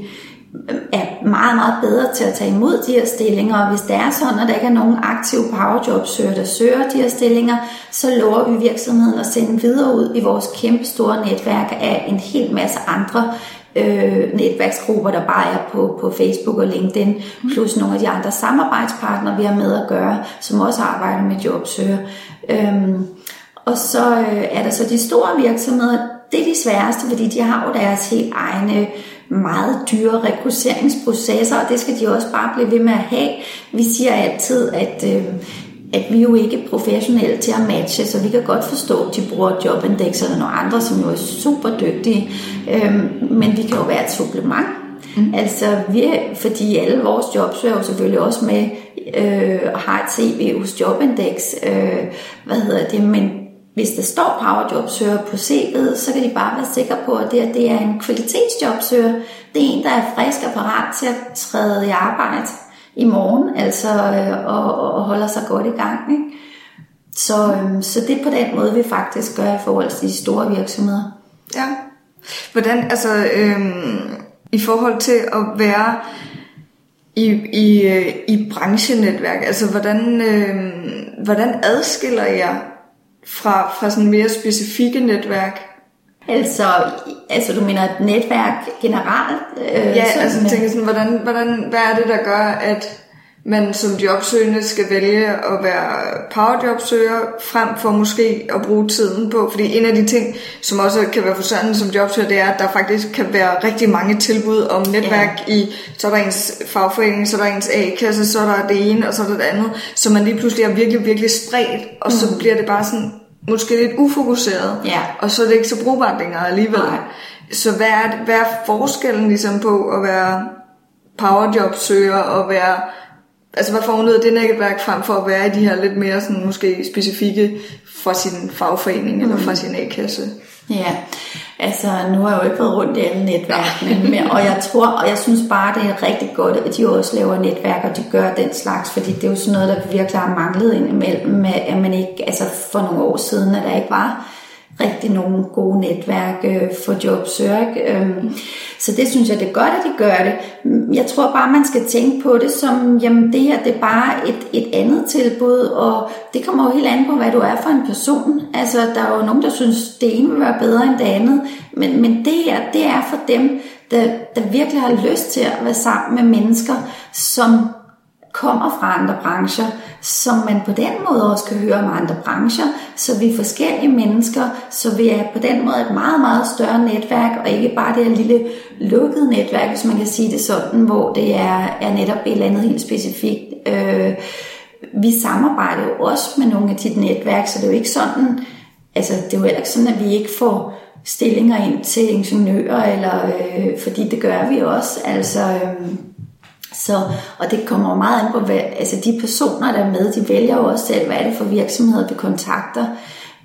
er meget, meget bedre til at tage imod de her stillinger, og hvis det er sådan, at der ikke er nogen aktive powerjobsøgere, der søger de her stillinger, så lover vi virksomheden at sende videre ud i vores kæmpe store netværk af en hel masse andre øh, netværksgrupper, der bare er på, på Facebook og LinkedIn, plus nogle af de andre samarbejdspartnere, vi har med at gøre, som også arbejder med jobsøger. Øhm, og så øh, er der så de store virksomheder, det er de sværeste, fordi de har jo deres helt egne meget dyre rekrutteringsprocesser, og det skal de også bare blive ved med at have. Vi siger altid, at, øh, at vi jo ikke er professionelle til at matche, så vi kan godt forstå, at de bruger Jobindex eller nogle andre, som jo er super dygtige, øh, men vi kan jo være et supplement. Mm. Altså, vi, fordi alle vores jobs er jo selvfølgelig også med øh, og har et CV hos Jobindex, øh, hvad hedder det, men hvis der står powerjobsøger på CV'et, så kan de bare være sikre på, at det, det er en kvalitetsjobsøger. Det er en, der er frisk og parat til at træde i arbejde i morgen, altså øh, og, og holder sig godt i gang. Ikke? Så, øh, så det er på den måde, vi faktisk gør i forhold til de store virksomheder. Ja. Hvordan, altså, øh, i forhold til at være i, i, øh, i branchenetværk, altså hvordan, øh, hvordan adskiller jeg fra, fra sådan mere specifikke netværk? Altså, altså du mener et netværk generelt? Øh, ja, altså jeg tænker sådan, hvordan, hvordan, hvad er det, der gør, at man som jobsøgende skal vælge at være powerjobsøger frem for måske at bruge tiden på. Fordi en af de ting, som også kan være forsørgende som jobsøger, det er, at der faktisk kan være rigtig mange tilbud om netværk ja. i, så er der ens fagforening, så er der ens A-kasse, så er der det ene, og så er der det andet. Så man lige pludselig er virkelig, virkelig spredt, og så mm. bliver det bare sådan måske lidt ufokuseret, ja. og så er det ikke så brugbart længere alligevel. Nej. Så hvad er, hvad er forskellen ligesom på at være powerjobsøger og være altså hvad får hun ud af det netværk frem for at være i de her lidt mere sådan måske specifikke fra sin fagforening mm. eller fra sin A-kasse? Ja, altså nu har jeg jo ikke været rundt i alle netværkene, men, og jeg tror, og jeg synes bare, det er rigtig godt, at de også laver netværk, og de gør den slags, fordi det er jo sådan noget, der virkelig har manglet indimellem, at man ikke, altså for nogle år siden, at der ikke var rigtig nogle gode netværk øh, for jobsøger. Øh, øhm, så det synes jeg, det er godt, at de gør det. Jeg tror bare, man skal tænke på det som, jamen det her, det er bare et, et andet tilbud, og det kommer jo helt an på, hvad du er for en person. Altså, der er jo nogen, der synes, det ene vil være bedre end det andet, men, men det her, det er for dem, der, der virkelig har lyst til at være sammen med mennesker, som kommer fra andre brancher, som man på den måde også kan høre om andre brancher, så vi er forskellige mennesker, så vi er på den måde et meget, meget større netværk, og ikke bare det her lille lukkede netværk, hvis man kan sige det sådan, hvor det er, er netop et eller andet helt specifikt. Øh, vi samarbejder jo også med nogle af dit netværk, så det er jo ikke sådan, altså det er jo heller ikke sådan, at vi ikke får stillinger ind til ingeniører, eller, øh, fordi det gør vi også. Altså, øh, så, og det kommer meget an på, hvad, altså de personer, der er med, de vælger jo også selv, hvad er det for virksomheder, vi kontakter.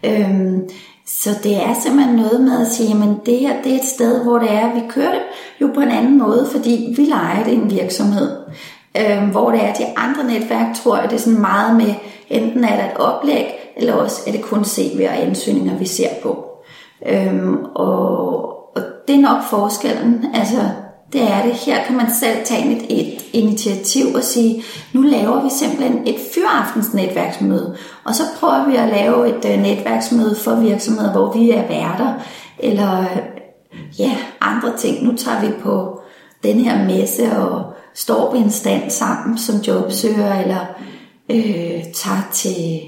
Øhm, så det er simpelthen noget med at sige, at det her det er et sted, hvor det er, vi kører det jo på en anden måde, fordi vi leger det en virksomhed. Øhm, hvor det er de andre netværk, tror jeg, det er sådan meget med, enten er der et oplæg, eller også er det kun CV og ansøgninger, vi ser på. Øhm, og, og det er nok forskellen. Altså, det er det. Her kan man selv tage et, et initiativ og sige, nu laver vi simpelthen et fyraftens netværksmøde, og så prøver vi at lave et uh, netværksmøde for virksomheder, hvor vi er værter, eller øh, ja, andre ting. Nu tager vi på den her messe og står vi en stand sammen som jobsøger, eller øh, tager til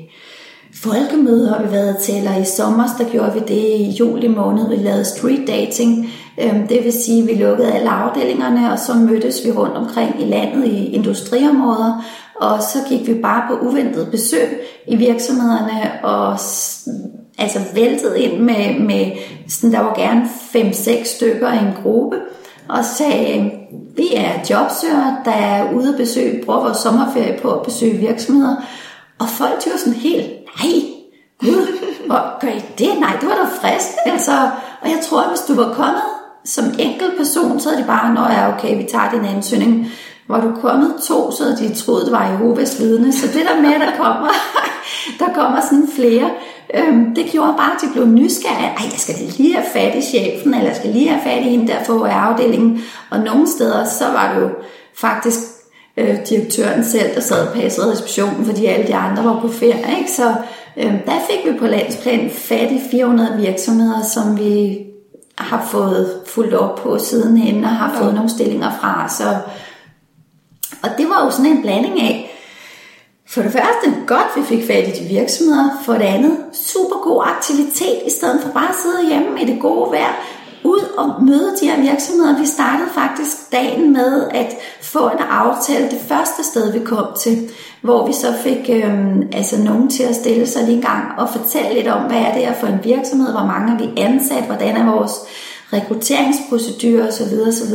folkemøder har vi været til, eller i sommer, der gjorde vi det i juli måned, vi lavede street dating, øhm, det vil sige, at vi lukkede alle afdelingerne, og så mødtes vi rundt omkring i landet i industriområder, og så gik vi bare på uventet besøg i virksomhederne, og altså væltede ind med, med sådan, der var gerne 5-6 stykker i en gruppe, og sagde, vi er jobsøgere, der er ude at besøge, bruger vores sommerferie på at besøge virksomheder, og folk var sådan helt, nej, gud, hvor gør I det? Nej, det var da frisk. Altså, og jeg tror, at hvis du var kommet som enkelt person, så er det bare, når jeg okay, vi tager din ansøgning. Var du kommet to, så havde de troet, det var Jehovas vidne. Så det der med, at der kommer, der kommer sådan flere, øhm, det gjorde bare, at de blev nysgerrige. Ej, jeg skal lige have fat i chefen, eller jeg skal lige have fat i hende der for afdelingen. Og nogle steder, så var det jo faktisk øh, direktøren selv, der sad og passede receptionen, fordi alle de andre var på ferie. Ikke? Så øh, der fik vi på landsplan fat i 400 virksomheder, som vi har fået fuldt op på sidenhen og har fået nogle stillinger fra. Så, og det var jo sådan en blanding af, for det første godt, vi fik fat i de virksomheder. For det andet, super god aktivitet, i stedet for bare at sidde hjemme i det gode vejr. Ud og møde de her virksomheder. Vi startede faktisk dagen med at få en aftale det første sted, vi kom til. Hvor vi så fik øhm, altså nogen til at stille sig lige en gang og fortælle lidt om, hvad er det her for en virksomhed, hvor mange er vi ansat, hvordan er vores rekrutteringsprocedurer osv. osv.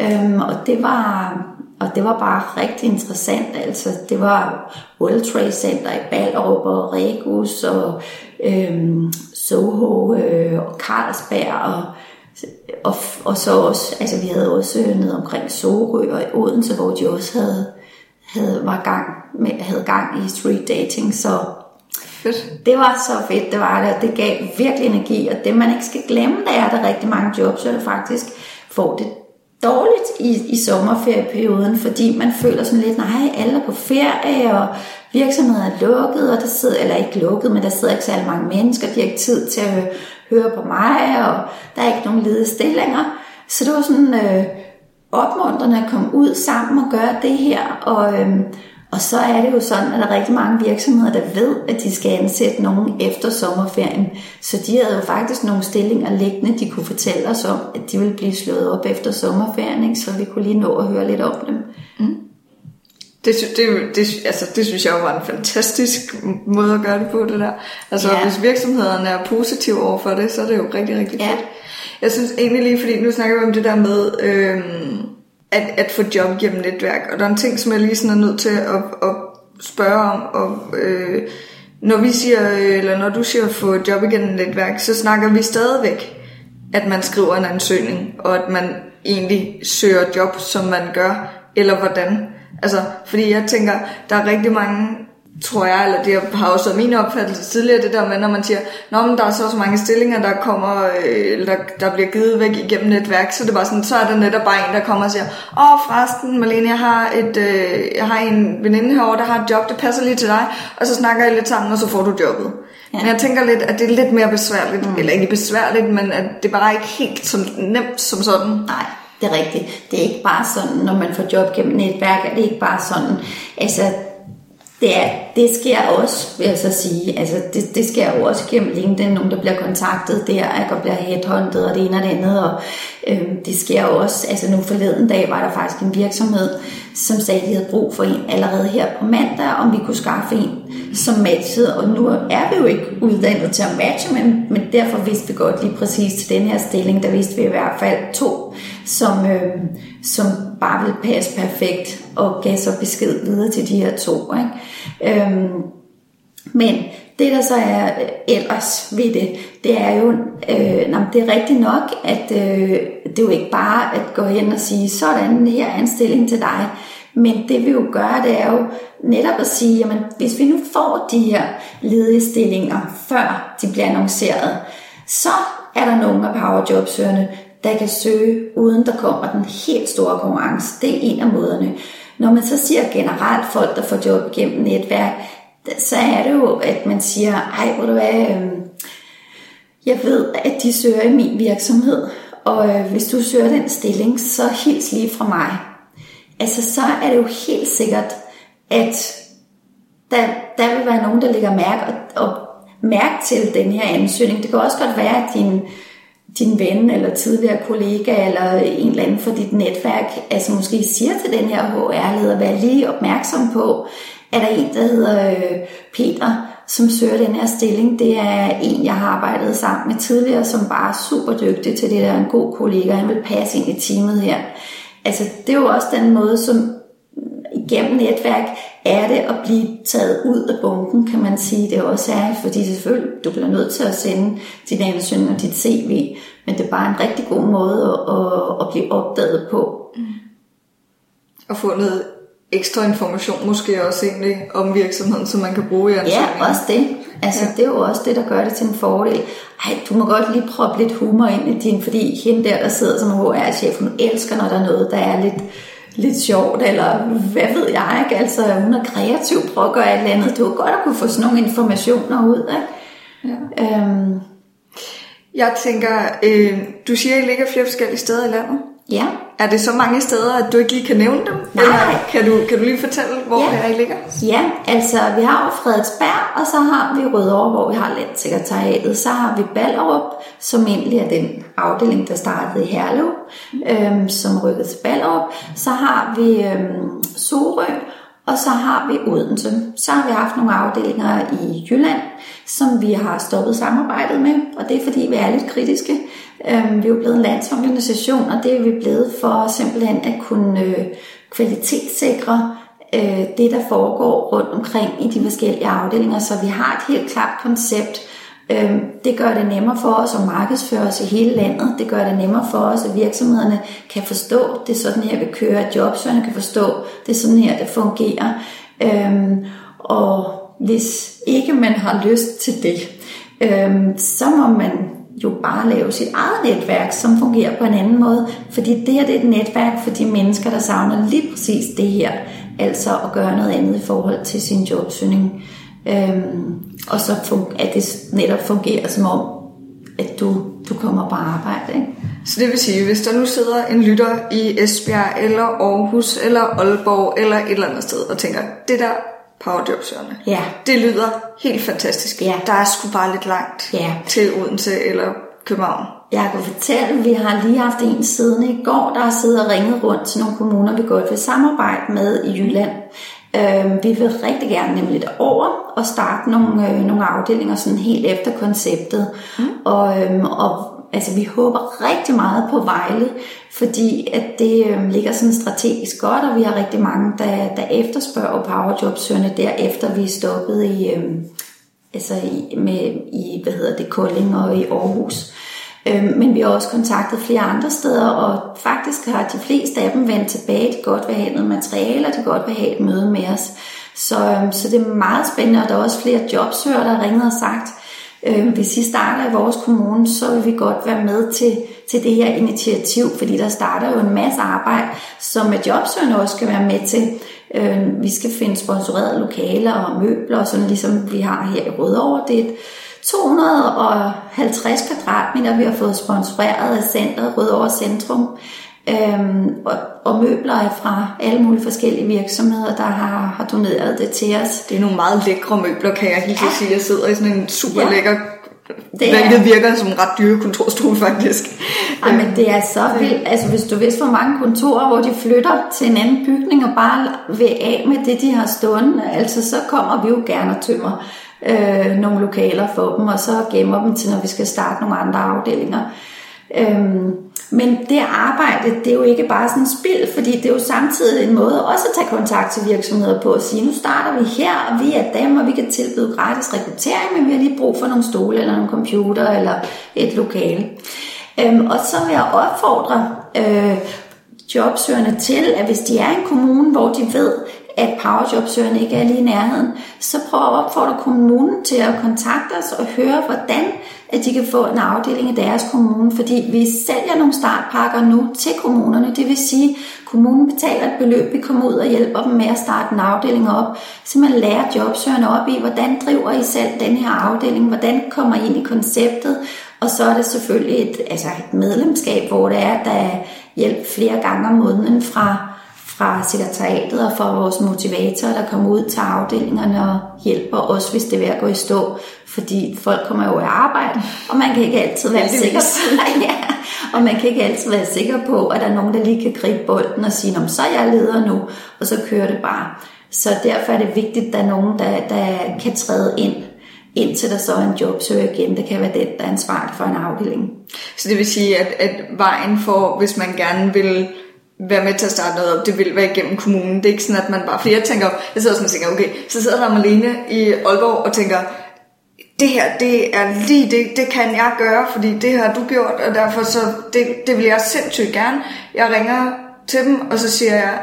Øhm, og det var og det var bare rigtig interessant. Altså, det var World Trade Center i Ballerup og Regus og øhm, Soho øh, og Carlsberg og, og, og så også, altså vi havde også ned omkring Sorø og i Odense, hvor de også havde, havde, var gang med, havde gang i street dating, så Fedt. Det var så fedt, det var det, det gav virkelig energi, og det man ikke skal glemme, der er der rigtig mange jobs, der faktisk får det dårligt i, i sommerferieperioden, fordi man føler sådan lidt, nej, alle er på ferie, og virksomheden er lukket, og der sidder, eller ikke lukket, men der sidder ikke særlig mange mennesker, de har ikke tid til at høre på mig, og der er ikke nogen ledige stillinger. Så det var sådan øh, opmuntrende at komme ud sammen og gøre det her, og, øh, og så er det jo sådan, at der er rigtig mange virksomheder, der ved, at de skal ansætte nogen efter sommerferien. Så de havde jo faktisk nogle stillinger liggende, de kunne fortælle os om, at de ville blive slået op efter sommerferien, ikke? så vi kunne lige nå at høre lidt om dem. Mm. Det, det, det, altså, det synes jeg var en fantastisk måde at gøre det på, det der. Altså, ja. hvis virksomhederne er positive over for det, så er det jo rigtig, rigtig ja. fedt. Jeg synes egentlig lige, fordi nu snakker vi om det der med, øhm, at, at få job gennem netværk, og der er en ting, som jeg lige sådan er nødt til at, at spørge om, og øh, når vi siger, øh, eller når du siger at få job igennem netværk, så snakker vi stadigvæk, at man skriver en ansøgning, og at man egentlig søger job, som man gør, eller hvordan. Altså, fordi jeg tænker, der er rigtig mange tror jeg, eller det har også været min opfattelse tidligere, det der med, når man siger, Nå, men der er så så mange stillinger, der kommer, øh, eller der, der bliver givet væk igennem netværk, så det er bare sådan, så er der netop bare en, der kommer og siger, åh, forresten, Malene, jeg har, et, øh, jeg har en veninde herovre, der har et job, det passer lige til dig, og så snakker jeg lidt sammen, og så får du jobbet. Ja. Men jeg tænker lidt, at det er lidt mere besværligt, mm. eller ikke besværligt, men at det bare ikke helt som, nemt som sådan. Nej, det er rigtigt. Det er ikke bare sådan, når man får job gennem netværk, er det ikke bare sådan, altså det, er, det sker også, vil jeg så sige. Altså, det, det sker jo også gennem LinkedIn, nogen der bliver kontaktet der, ikke, og bliver headhunted og det ene og det andet. Og øhm, det sker også, altså nu forleden dag var der faktisk en virksomhed, som sagde, at de havde brug for en allerede her på mandag, om vi kunne skaffe en, som matchede. Og nu er vi jo ikke uddannet til at matche, men, men derfor vidste vi godt lige præcis til den her stilling, der vidste vi i hvert fald to, som, øh, som bare ville passe perfekt og gav så besked videre til de her to. Ikke? Øh, men det der så er øh, ellers ved det, det er jo, øh, nå, det er rigtigt nok, at øh, det er jo ikke bare at gå hen og sige, sådan her er en stilling til dig. Men det vi jo gør, det er jo netop at sige, jamen hvis vi nu får de her ledige stillinger, før de bliver annonceret, så er der nogle af powerjobsøgerne, der kan søge, uden der kommer den helt store konkurrence. Det er en af måderne. Når man så siger generelt folk, der får job gennem netværk, så er det jo, at man siger, ej, hvor du er, øhm, jeg ved, at de søger i min virksomhed, og øh, hvis du søger den stilling, så hils lige fra mig. Altså, så er det jo helt sikkert, at der, der vil være nogen, der lægger mærke, og, og mærke til den her ansøgning. Det kan også godt være, at din din ven eller tidligere kollega eller en eller anden fra dit netværk, altså måske siger til den her HR-leder, vær lige opmærksom på, at der er en, der hedder øh, Peter, som søger den her stilling. Det er en, jeg har arbejdet sammen med tidligere, som bare er super dygtig til det der, en god kollega, han vil passe ind i teamet her. Altså, det er jo også den måde, som igennem netværk er det at blive taget ud af bunken, kan man sige. Det også er, fordi selvfølgelig, du bliver nødt til at sende din ansøgning og dit CV, men det er bare en rigtig god måde at, at, at blive opdaget på. Mm. Og få noget ekstra information måske også egentlig om virksomheden, som man kan bruge i ansøgningen. Ja, også det. Altså, ja. det er jo også det, der gør det til en fordel. Ej, du må godt lige proppe lidt humor ind i din, fordi hende der, der sidder som HR-chef, hun elsker, når der er noget, der er lidt lidt sjovt, eller hvad ved jeg ikke, altså hun er kreativ, prøver at gøre et eller andet. Det var godt at kunne få sådan nogle informationer ud, ikke? Ja. Øhm. Jeg tænker, øh, du siger, at I ligger flere forskellige steder i landet. Ja. Er det så mange steder, at du ikke lige kan nævne dem? Nej. Eller kan du, kan du lige fortælle, hvor ja. det er, I ligger? Ja, altså vi har jo Frederiksberg, og så har vi Rødovre, hvor vi har Landsekretariatet. Så har vi Ballerup, som egentlig er den afdeling, der startede i Herlev, øhm, som rykkede til Ballerup. Så har vi øhm, Sorø, og så har vi Odense. Så har vi haft nogle afdelinger i Jylland, som vi har stoppet samarbejdet med, og det er fordi, vi er lidt kritiske. Øhm, vi er jo blevet en landsorganisation, og det er vi blevet for simpelthen at kunne øh, kvalitetssikre øh, det, der foregår rundt omkring i de forskellige afdelinger, så vi har et helt klart koncept. Øhm, det gør det nemmere for os at markedsføre os i hele landet. Det gør det nemmere for os, at virksomhederne kan forstå, det er sådan her, vi kører, at jobsøgerne kan forstå, det er sådan her, det fungerer. Øhm, og hvis ikke man har lyst til det, øhm, så må man jo bare lave sit eget netværk, som fungerer på en anden måde. Fordi det her det er et netværk for de mennesker, der savner lige præcis det her. Altså at gøre noget andet i forhold til sin jobsøgning. Øhm, og så at det netop fungerer som om, at du, du kommer på arbejde. Ikke? Så det vil sige, hvis der nu sidder en lytter i Esbjerg, eller Aarhus, eller Aalborg, eller et eller andet sted, og tænker, det der powerjobsørende, Ja. det lyder helt fantastisk. Ja. Der er sgu bare lidt langt Ja. til Odense eller København. Jeg kan fortælle, at vi har lige haft en siden i går, der har siddet og ringet rundt til nogle kommuner, vi godt vil samarbejde med i Jylland. Øh, vi vil rigtig gerne nemlig over og starte nogle, øh, nogle afdelinger sådan helt efter konceptet. Mm. Og, øh, og altså, vi håber rigtig meget på Vejle, fordi at det øh, ligger sådan strategisk godt, og vi har rigtig mange, der, der efterspørger powerjobsøgerne derefter vi er stoppet i, øh, altså i, med, i hvad hedder det, Kolding og i Aarhus. Øhm, men vi har også kontaktet flere andre steder, og faktisk har de fleste af dem vendt tilbage. De godt vil have noget materiale, og de godt vil have et møde med os. Så, øhm, så det er meget spændende, og der er også flere jobsøgere, der har ringet og sagt, øhm, hvis I starter i vores kommune, så vil vi godt være med til, til det her initiativ, fordi der starter jo en masse arbejde, som at jobsøgerne også skal være med til. Øhm, vi skal finde sponsorerede lokaler og møbler, og sådan ligesom vi har her i Rødovre. Det er et 250 kvadratmeter, vi har fået sponsoreret af centret Rødovre Centrum. Øhm, og, og møbler er fra alle mulige forskellige virksomheder, der har, har doneret det til os. Det er nogle meget lækre møbler, kan jeg helt ja. sige. Jeg sidder i sådan en super Ja. lækker, Det er- hvilket virker som en ret dyre kontorstol faktisk. Ej, men det er så vildt. Altså, hvis du vidste, hvor mange kontorer, hvor de flytter til en anden bygning og bare vil af med det, de har stående, altså, så kommer vi jo gerne og tømmer øh, nogle lokaler for dem, og så gemmer dem til, når vi skal starte nogle andre afdelinger. Øhm, men det arbejde, det er jo ikke bare sådan spild, spil, fordi det er jo samtidig en måde også at tage kontakt til virksomheder på og sige, nu starter vi her, og vi er dem, og vi kan tilbyde gratis rekruttering, men vi har lige brug for nogle stole, eller nogle computer, eller et lokale. Øhm, og så vil jeg opfordre øh, jobsøgerne til, at hvis de er i en kommune, hvor de ved, at powerjobsøgerne ikke er lige i nærheden, så prøv at opfordre kommunen til at kontakte os og høre, hvordan at de kan få en afdeling i deres kommune, fordi vi sælger nogle startpakker nu til kommunerne. Det vil sige, at kommunen betaler et beløb, vi kommer ud og hjælper dem med at starte en afdeling op. så man lærer jobsøgerne op i, hvordan driver I selv den her afdeling, hvordan kommer I ind i konceptet, og så er det selvfølgelig et, altså et medlemskab, hvor det er, der er hjælp flere gange om måneden fra fra sekretariatet og fra vores motivatorer, der kommer ud til afdelingerne og hjælper os, hvis det er ved at gå i stå. Fordi folk kommer jo i arbejde, og man kan ikke altid være sikker på, ja, og man kan ikke altid være sikker på, at der er nogen, der lige kan gribe bolden og sige, "Nå, så er jeg leder nu, og så kører det bare. Så derfor er det vigtigt, at der er nogen, der, der kan træde ind, indtil der så er en jobsøger igen. Det kan være den, der er ansvarlig for en afdeling. Så det vil sige, at, at vejen for, hvis man gerne vil være med til at starte noget op, det vil være igennem kommunen. Det er ikke sådan, at man bare... Fordi jeg tænker, jeg sidder sådan og tænker, okay, så sidder der Malene i Aalborg og tænker, det her, det er lige det, det kan jeg gøre, fordi det har du gjort, og derfor så, det, det vil jeg sindssygt gerne. Jeg ringer til dem, og så siger jeg,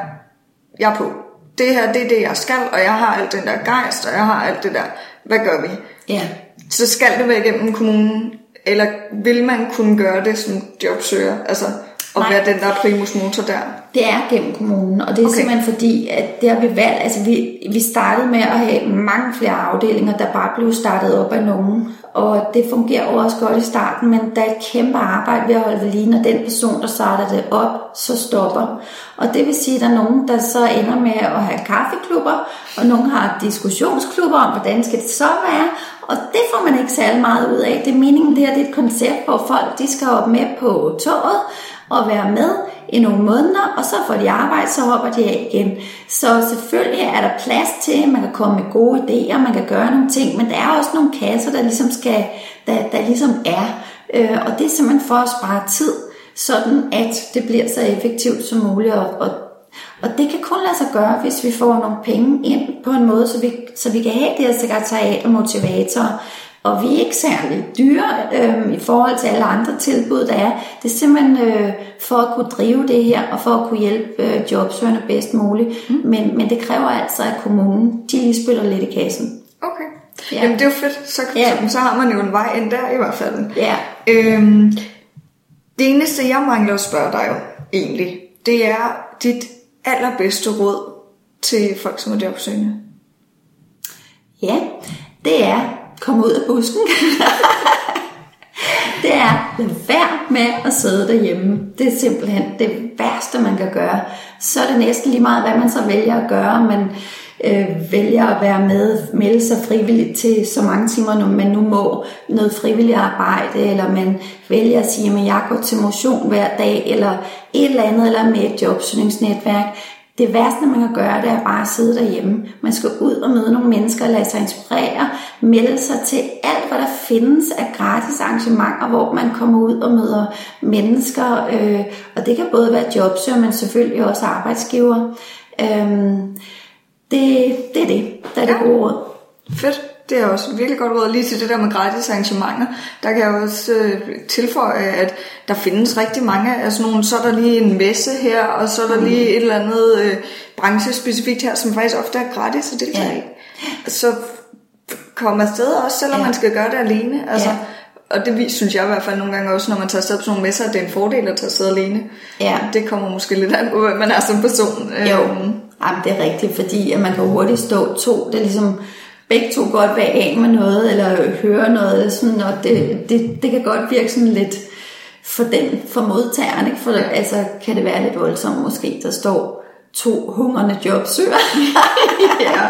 jeg er på. Det her, det er det, jeg skal, og jeg har alt den der gejst, og jeg har alt det der. Hvad gør vi? Ja. Så skal det være igennem kommunen, eller vil man kunne gøre det som jobsøger? Altså, og Nej. være den der primus motor der? Det er gennem kommunen, og det er Okay. simpelthen fordi, at det har vi valgt, altså vi, vi startede med at have mange flere afdelinger, der bare blev startet op af nogen, og det fungerer jo også godt i starten, men der er et kæmpe arbejde ved at holde ved lige, når den person, der starter det op, så stopper. Og det vil sige, at der er nogen, der så ender med at have kaffeklubber, og nogen har diskussionsklubber om, hvordan skal det så være, og det får man ikke særlig meget ud af. Det er meningen, det her det er et koncept, hvor folk de skal op med på toget, og være med i nogle måneder, og så får de arbejde, så hopper de af igen. Så selvfølgelig er der plads til, at man kan komme med gode idéer, man kan gøre nogle ting, men der er også nogle kasser, der ligesom, skal, der, der ligesom er. Øh, og det er simpelthen for at spare tid, sådan at det bliver så effektivt som muligt. Og, og, og det kan kun lade sig gøre, hvis vi får nogle penge ind på en måde, så vi, så vi kan have det her sekretariat og motivatorer, og vi er ikke særlig dyre øh, i forhold til alle andre tilbud, der er. Det er simpelthen øh, for at kunne drive det her, og for at kunne hjælpe øh, jobsøgerne bedst muligt. Mm. Men, men det kræver altså, at kommunen de lige spiller lidt i kassen. Okay. Ja. Ja. Jamen det er jo fedt. Så, Ja. så har man jo en vej ind der i hvert fald. Ja, Øhm, det eneste, jeg mangler at spørge dig om, egentlig, det er dit allerbedste råd til folk, som er jobsøgende. ja det er komme ud af busken. det lad være med at sidde derhjemme. Det er simpelthen det værste, man kan gøre. Så er det næsten lige meget, hvad man så vælger at gøre, men øh, vælger at være med, melde sig frivilligt til så mange timer, når man nu må noget frivilligt arbejde, eller man vælger at sige, at jeg går til motion hver dag, eller et eller andet, eller med et jobsøgningsnetværk. Det værste, man kan gøre, det er bare at sidde derhjemme. Man skal ud og møde nogle mennesker, lade sig inspirere, melde sig til alt, hvad der findes af gratis arrangementer, hvor man kommer ud og møder mennesker. Øh, og det kan både være jobsøger, men selvfølgelig også arbejdsgiver. Øh, det, det er det, der er det gode råd. Fedt. Det er også virkelig godt råd lige til det der med gratis arrangementer. Der kan jeg også øh, tilføje, at der findes rigtig mange af sådan nogle, så er der lige en messe her, og så er der lige et eller andet øh, branchespecifikt her, som faktisk ofte er gratis at deltage i. Ja. Så kom afsted også, selvom ja. man skal gøre det alene. Altså, ja. Og det synes jeg i hvert fald nogle gange også, når man tager afsted på sådan nogle messer, at det er en fordel at tage afsted alene. Ja. Det kommer måske lidt an på, hvad man er som person. Jo. Øhm, Jamen, det er rigtigt, fordi at man kan hurtigt stå to. Det er ligesom begge to godt være af med noget, eller høre noget, eller sådan, og det, det, det kan godt virke sådan lidt for den, for modtageren, ikke? For altså, kan det være lidt voldsomt måske, der står to hungrende jobsøger. ja.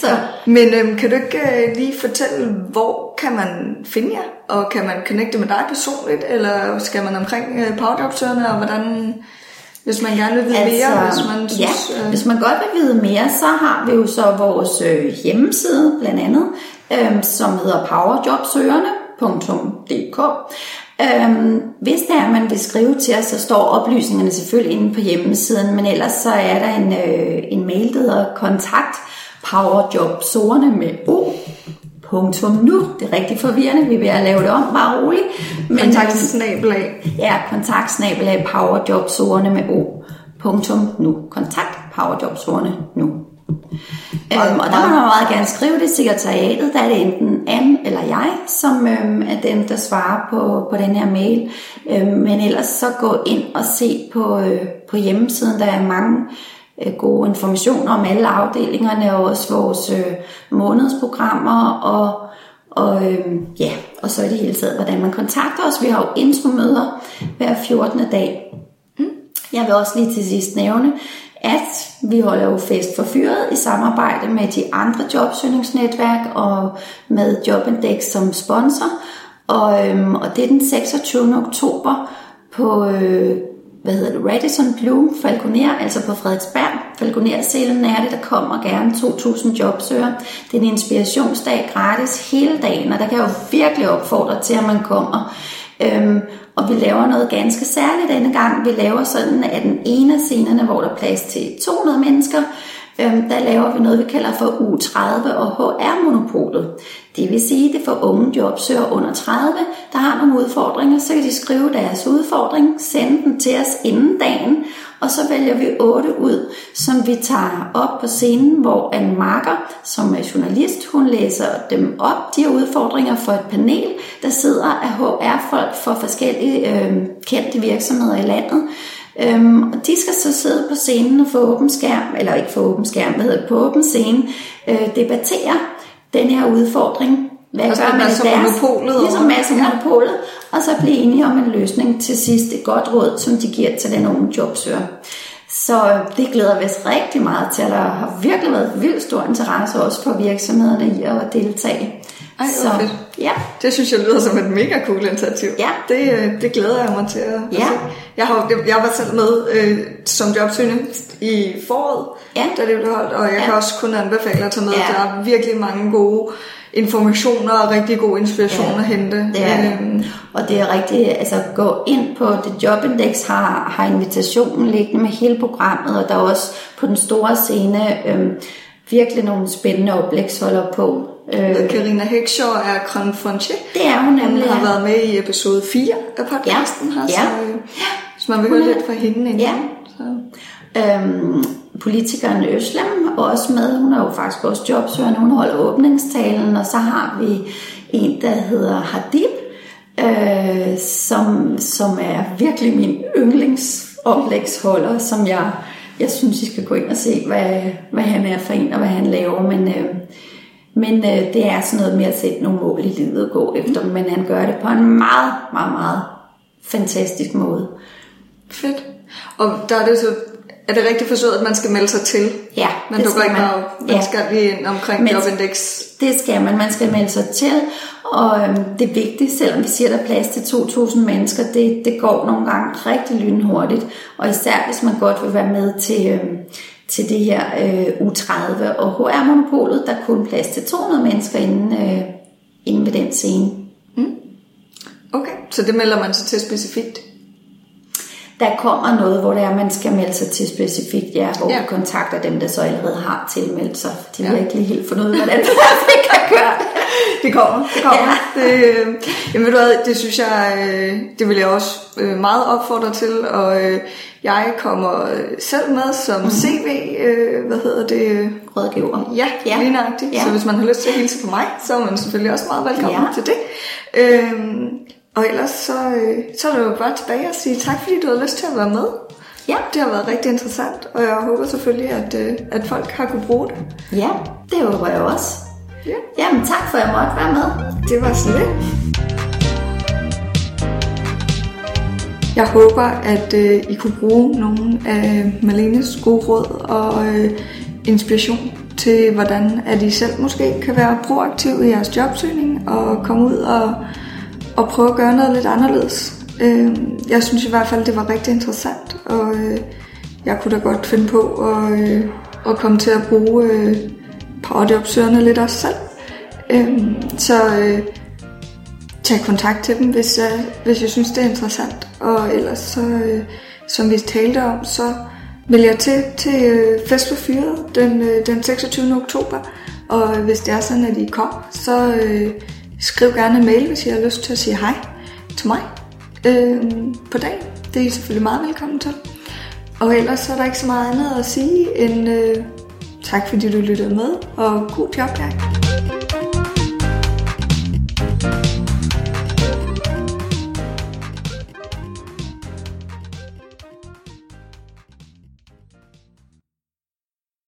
Så. Men øhm, kan du ikke øh, lige fortælle, hvor kan man finde jer? Og kan man connecte med dig personligt? Eller skal man omkring øh, powerjobsøgerne, og hvordan hvis man gerne vil vide altså, mere, hvis man synes... Ja, øh... hvis man godt vil vide mere, så har vi jo så vores øh, hjemmeside blandt andet, øh, som hedder powerjobsøgerne.dk. Øhm, hvis det er, man vil skrive til os, så står oplysningerne selvfølgelig inde på hjemmesiden, men ellers så er der en, øh, en mail, der hedder kontakt powerjobsøgerne med O punktum nu. Det er rigtig forvirrende, vi er ved at lave det om, bare roligt. Men, kontaktsnabelag. Ja, kontaktsnabelag powerjobsordene med O. Punktum nu. Kontakt powerjobsordene nu. Øhm, og der må man meget gerne skrive det sekretariatet, der er det enten Anne eller jeg, som øhm, er dem, der svarer på, på den her mail. Øhm, men ellers så gå ind og se på, øh, på hjemmesiden, der er mange Øh, Øh, gode informationer om alle afdelingerne og også vores øh, månedsprogrammer og, og øh, ja, og så i det hele taget, hvordan man kontakter os. Vi har jo intromøder hver 14. dag. Mm. Jeg vil også lige til sidst nævne, at vi holder jo fest for fyret i samarbejde med de andre jobsøgningsnetværk og med Jobindex som sponsor. Og, øhm, og det er den 26. oktober på øh, hvad hedder det, Radisson Blue Falconer, altså på Frederiksberg. Falconer-selen er det, der kommer gerne 2.000 jobsøger. Det er en inspirationsdag gratis hele dagen, og der kan jeg jo virkelig opfordre til, at man kommer. Øhm, og vi laver noget ganske særligt denne gang. Vi laver sådan, at den ene af scenerne, hvor der er plads til 200 mennesker, øhm, der laver vi noget, vi kalder for U30 og HR-monopolet. Det vil sige, det for unge jobsøgere under 30, der har nogle udfordringer, så kan de skrive deres udfordring, sende den til os inden dagen, og så vælger vi otte ud, som vi tager op på scenen, hvor en marker, som er journalist, hun læser dem op, de her udfordringer for et panel, der sidder af HR-folk for forskellige øh, kendte virksomheder i landet. Øhm, og de skal så sidde på scenen og få åben skærm, eller ikke få åben skærm, hvad hedder det, på åben scene, øh, debattere den her udfordring. Hvad altså, gør man i deres? Monopolet, ligesom masser ja. monopolet, og så blive enige om en løsning til sidst. Et godt råd, som de giver til den unge jobsøger. Så det glæder vi os rigtig meget til, og der har virkelig været vildt stor interesse også for virksomhederne i at deltage. Ej, så, fedt. Ja. Det synes jeg lyder som et mega cool initiativ. Ja. Det, øh, det glæder jeg mig til at, ja. se. Jeg, har, jeg var selv med øh, som jobsøgende i foråret, ja. da det blev holdt, og jeg ja. kan også kun anbefale at tage med. Ja. Der er virkelig mange gode informationer og rigtig god inspiration ja, at hente. Er, øhm. Og det er rigtig, altså gå ind på det Jobindex har, har invitationen liggende med hele programmet, og der er også på den store scene øhm, virkelig nogle spændende oplægsholder på. Øh, Karina Heckshaw er Confrontier. Det er hun nemlig. Hun har været med i episode 4 af podcasten ja. her, så, øh, så man vil høre lidt fra hende inden. Ja. Så. Øhm, politikeren Øslem er også med. Hun er jo faktisk også jobsøgende. Hun holder åbningstalen, og så har vi en, der hedder Hadib, øh, som, som er virkelig min yndlingsoplægsholder, som jeg, jeg synes, I skal gå ind og se, hvad, hvad han er for en, og hvad han laver. Men øh, Men øh, det er sådan noget med at sætte nogle mål i livet og gå efter dem, men han gør det på en meget, meget, meget fantastisk måde. Fedt. Og der er det så, er det rigtigt forstået, at man skal melde sig til? Ja, Men det du går skal ikke man. bare, man Ja. skal lige ind omkring Men- Jobindex. Det skal man. Man skal melde sig til, og øhm, det er vigtigt, selvom vi siger, at der er plads til 2.000 mennesker, det, det går nogle gange rigtig lynhurtigt. Og især hvis man godt vil være med til, øhm, til det her øh, U30 og HR-monopolet, der er kun plads til 200 mennesker inden, øh, inden ved den scene. Okay, så det melder man sig til specifikt? Der kommer noget, hvor det er, man skal melde sig til specifikt, ja, hvor Ja. vi kontakter dem, der så allerede har tilmeldt sig. De Ja. har ikke lige helt fundet ud af, hvordan vi kan gøre det. Kommer, det kommer. Ja. Det, øh, jamen ved du hvad, det synes jeg, øh, det vil jeg også øh, meget opfordre til, og øh, jeg kommer øh, selv med som mm. CV, øh, hvad hedder det? øh, Rådgiver. Ja, ja. Lige nøjagtigt. Ja. Så hvis man har lyst til at hilse på mig, så er man selvfølgelig også meget velkommen Ja. til det. Øhm, og ellers så, øh, så er det jo bare tilbage at sige tak, fordi du havde lyst til at være med. Ja. Det har været rigtig interessant, og jeg håber selvfølgelig, at, øh, at folk har kunne bruge det. Ja, det håber jeg også. Ja, Jamen tak for, at jeg måtte være med. det var så lidt. Jeg håber, at øh, I kunne bruge nogle af Malenes gode råd og øh, inspiration til, hvordan at I selv måske kan være proaktive i jeres jobsøgning og komme ud og, og prøve at gøre noget lidt anderledes. Øh, jeg synes i hvert fald, det var rigtig interessant, og øh, jeg kunne da godt finde på at, øh, at komme til at bruge øh, powerjobsøgerne lidt også selv. Øh, så øh, tag kontakt til dem, hvis, jeg, hvis jeg synes, det er interessant. Og ellers, så, øh, som vi talte om, så vil jeg til, til øh, Fest for Fyret den, øh, den 26. oktober. Og hvis det er sådan, at I kommer, så øh, skriv gerne en mail, hvis I har lyst til at sige hej til mig øh, på dagen. Det er I selvfølgelig meget velkommen til. Og ellers så er der ikke så meget andet at sige end øh, tak, fordi du lyttede med, og god jobdag.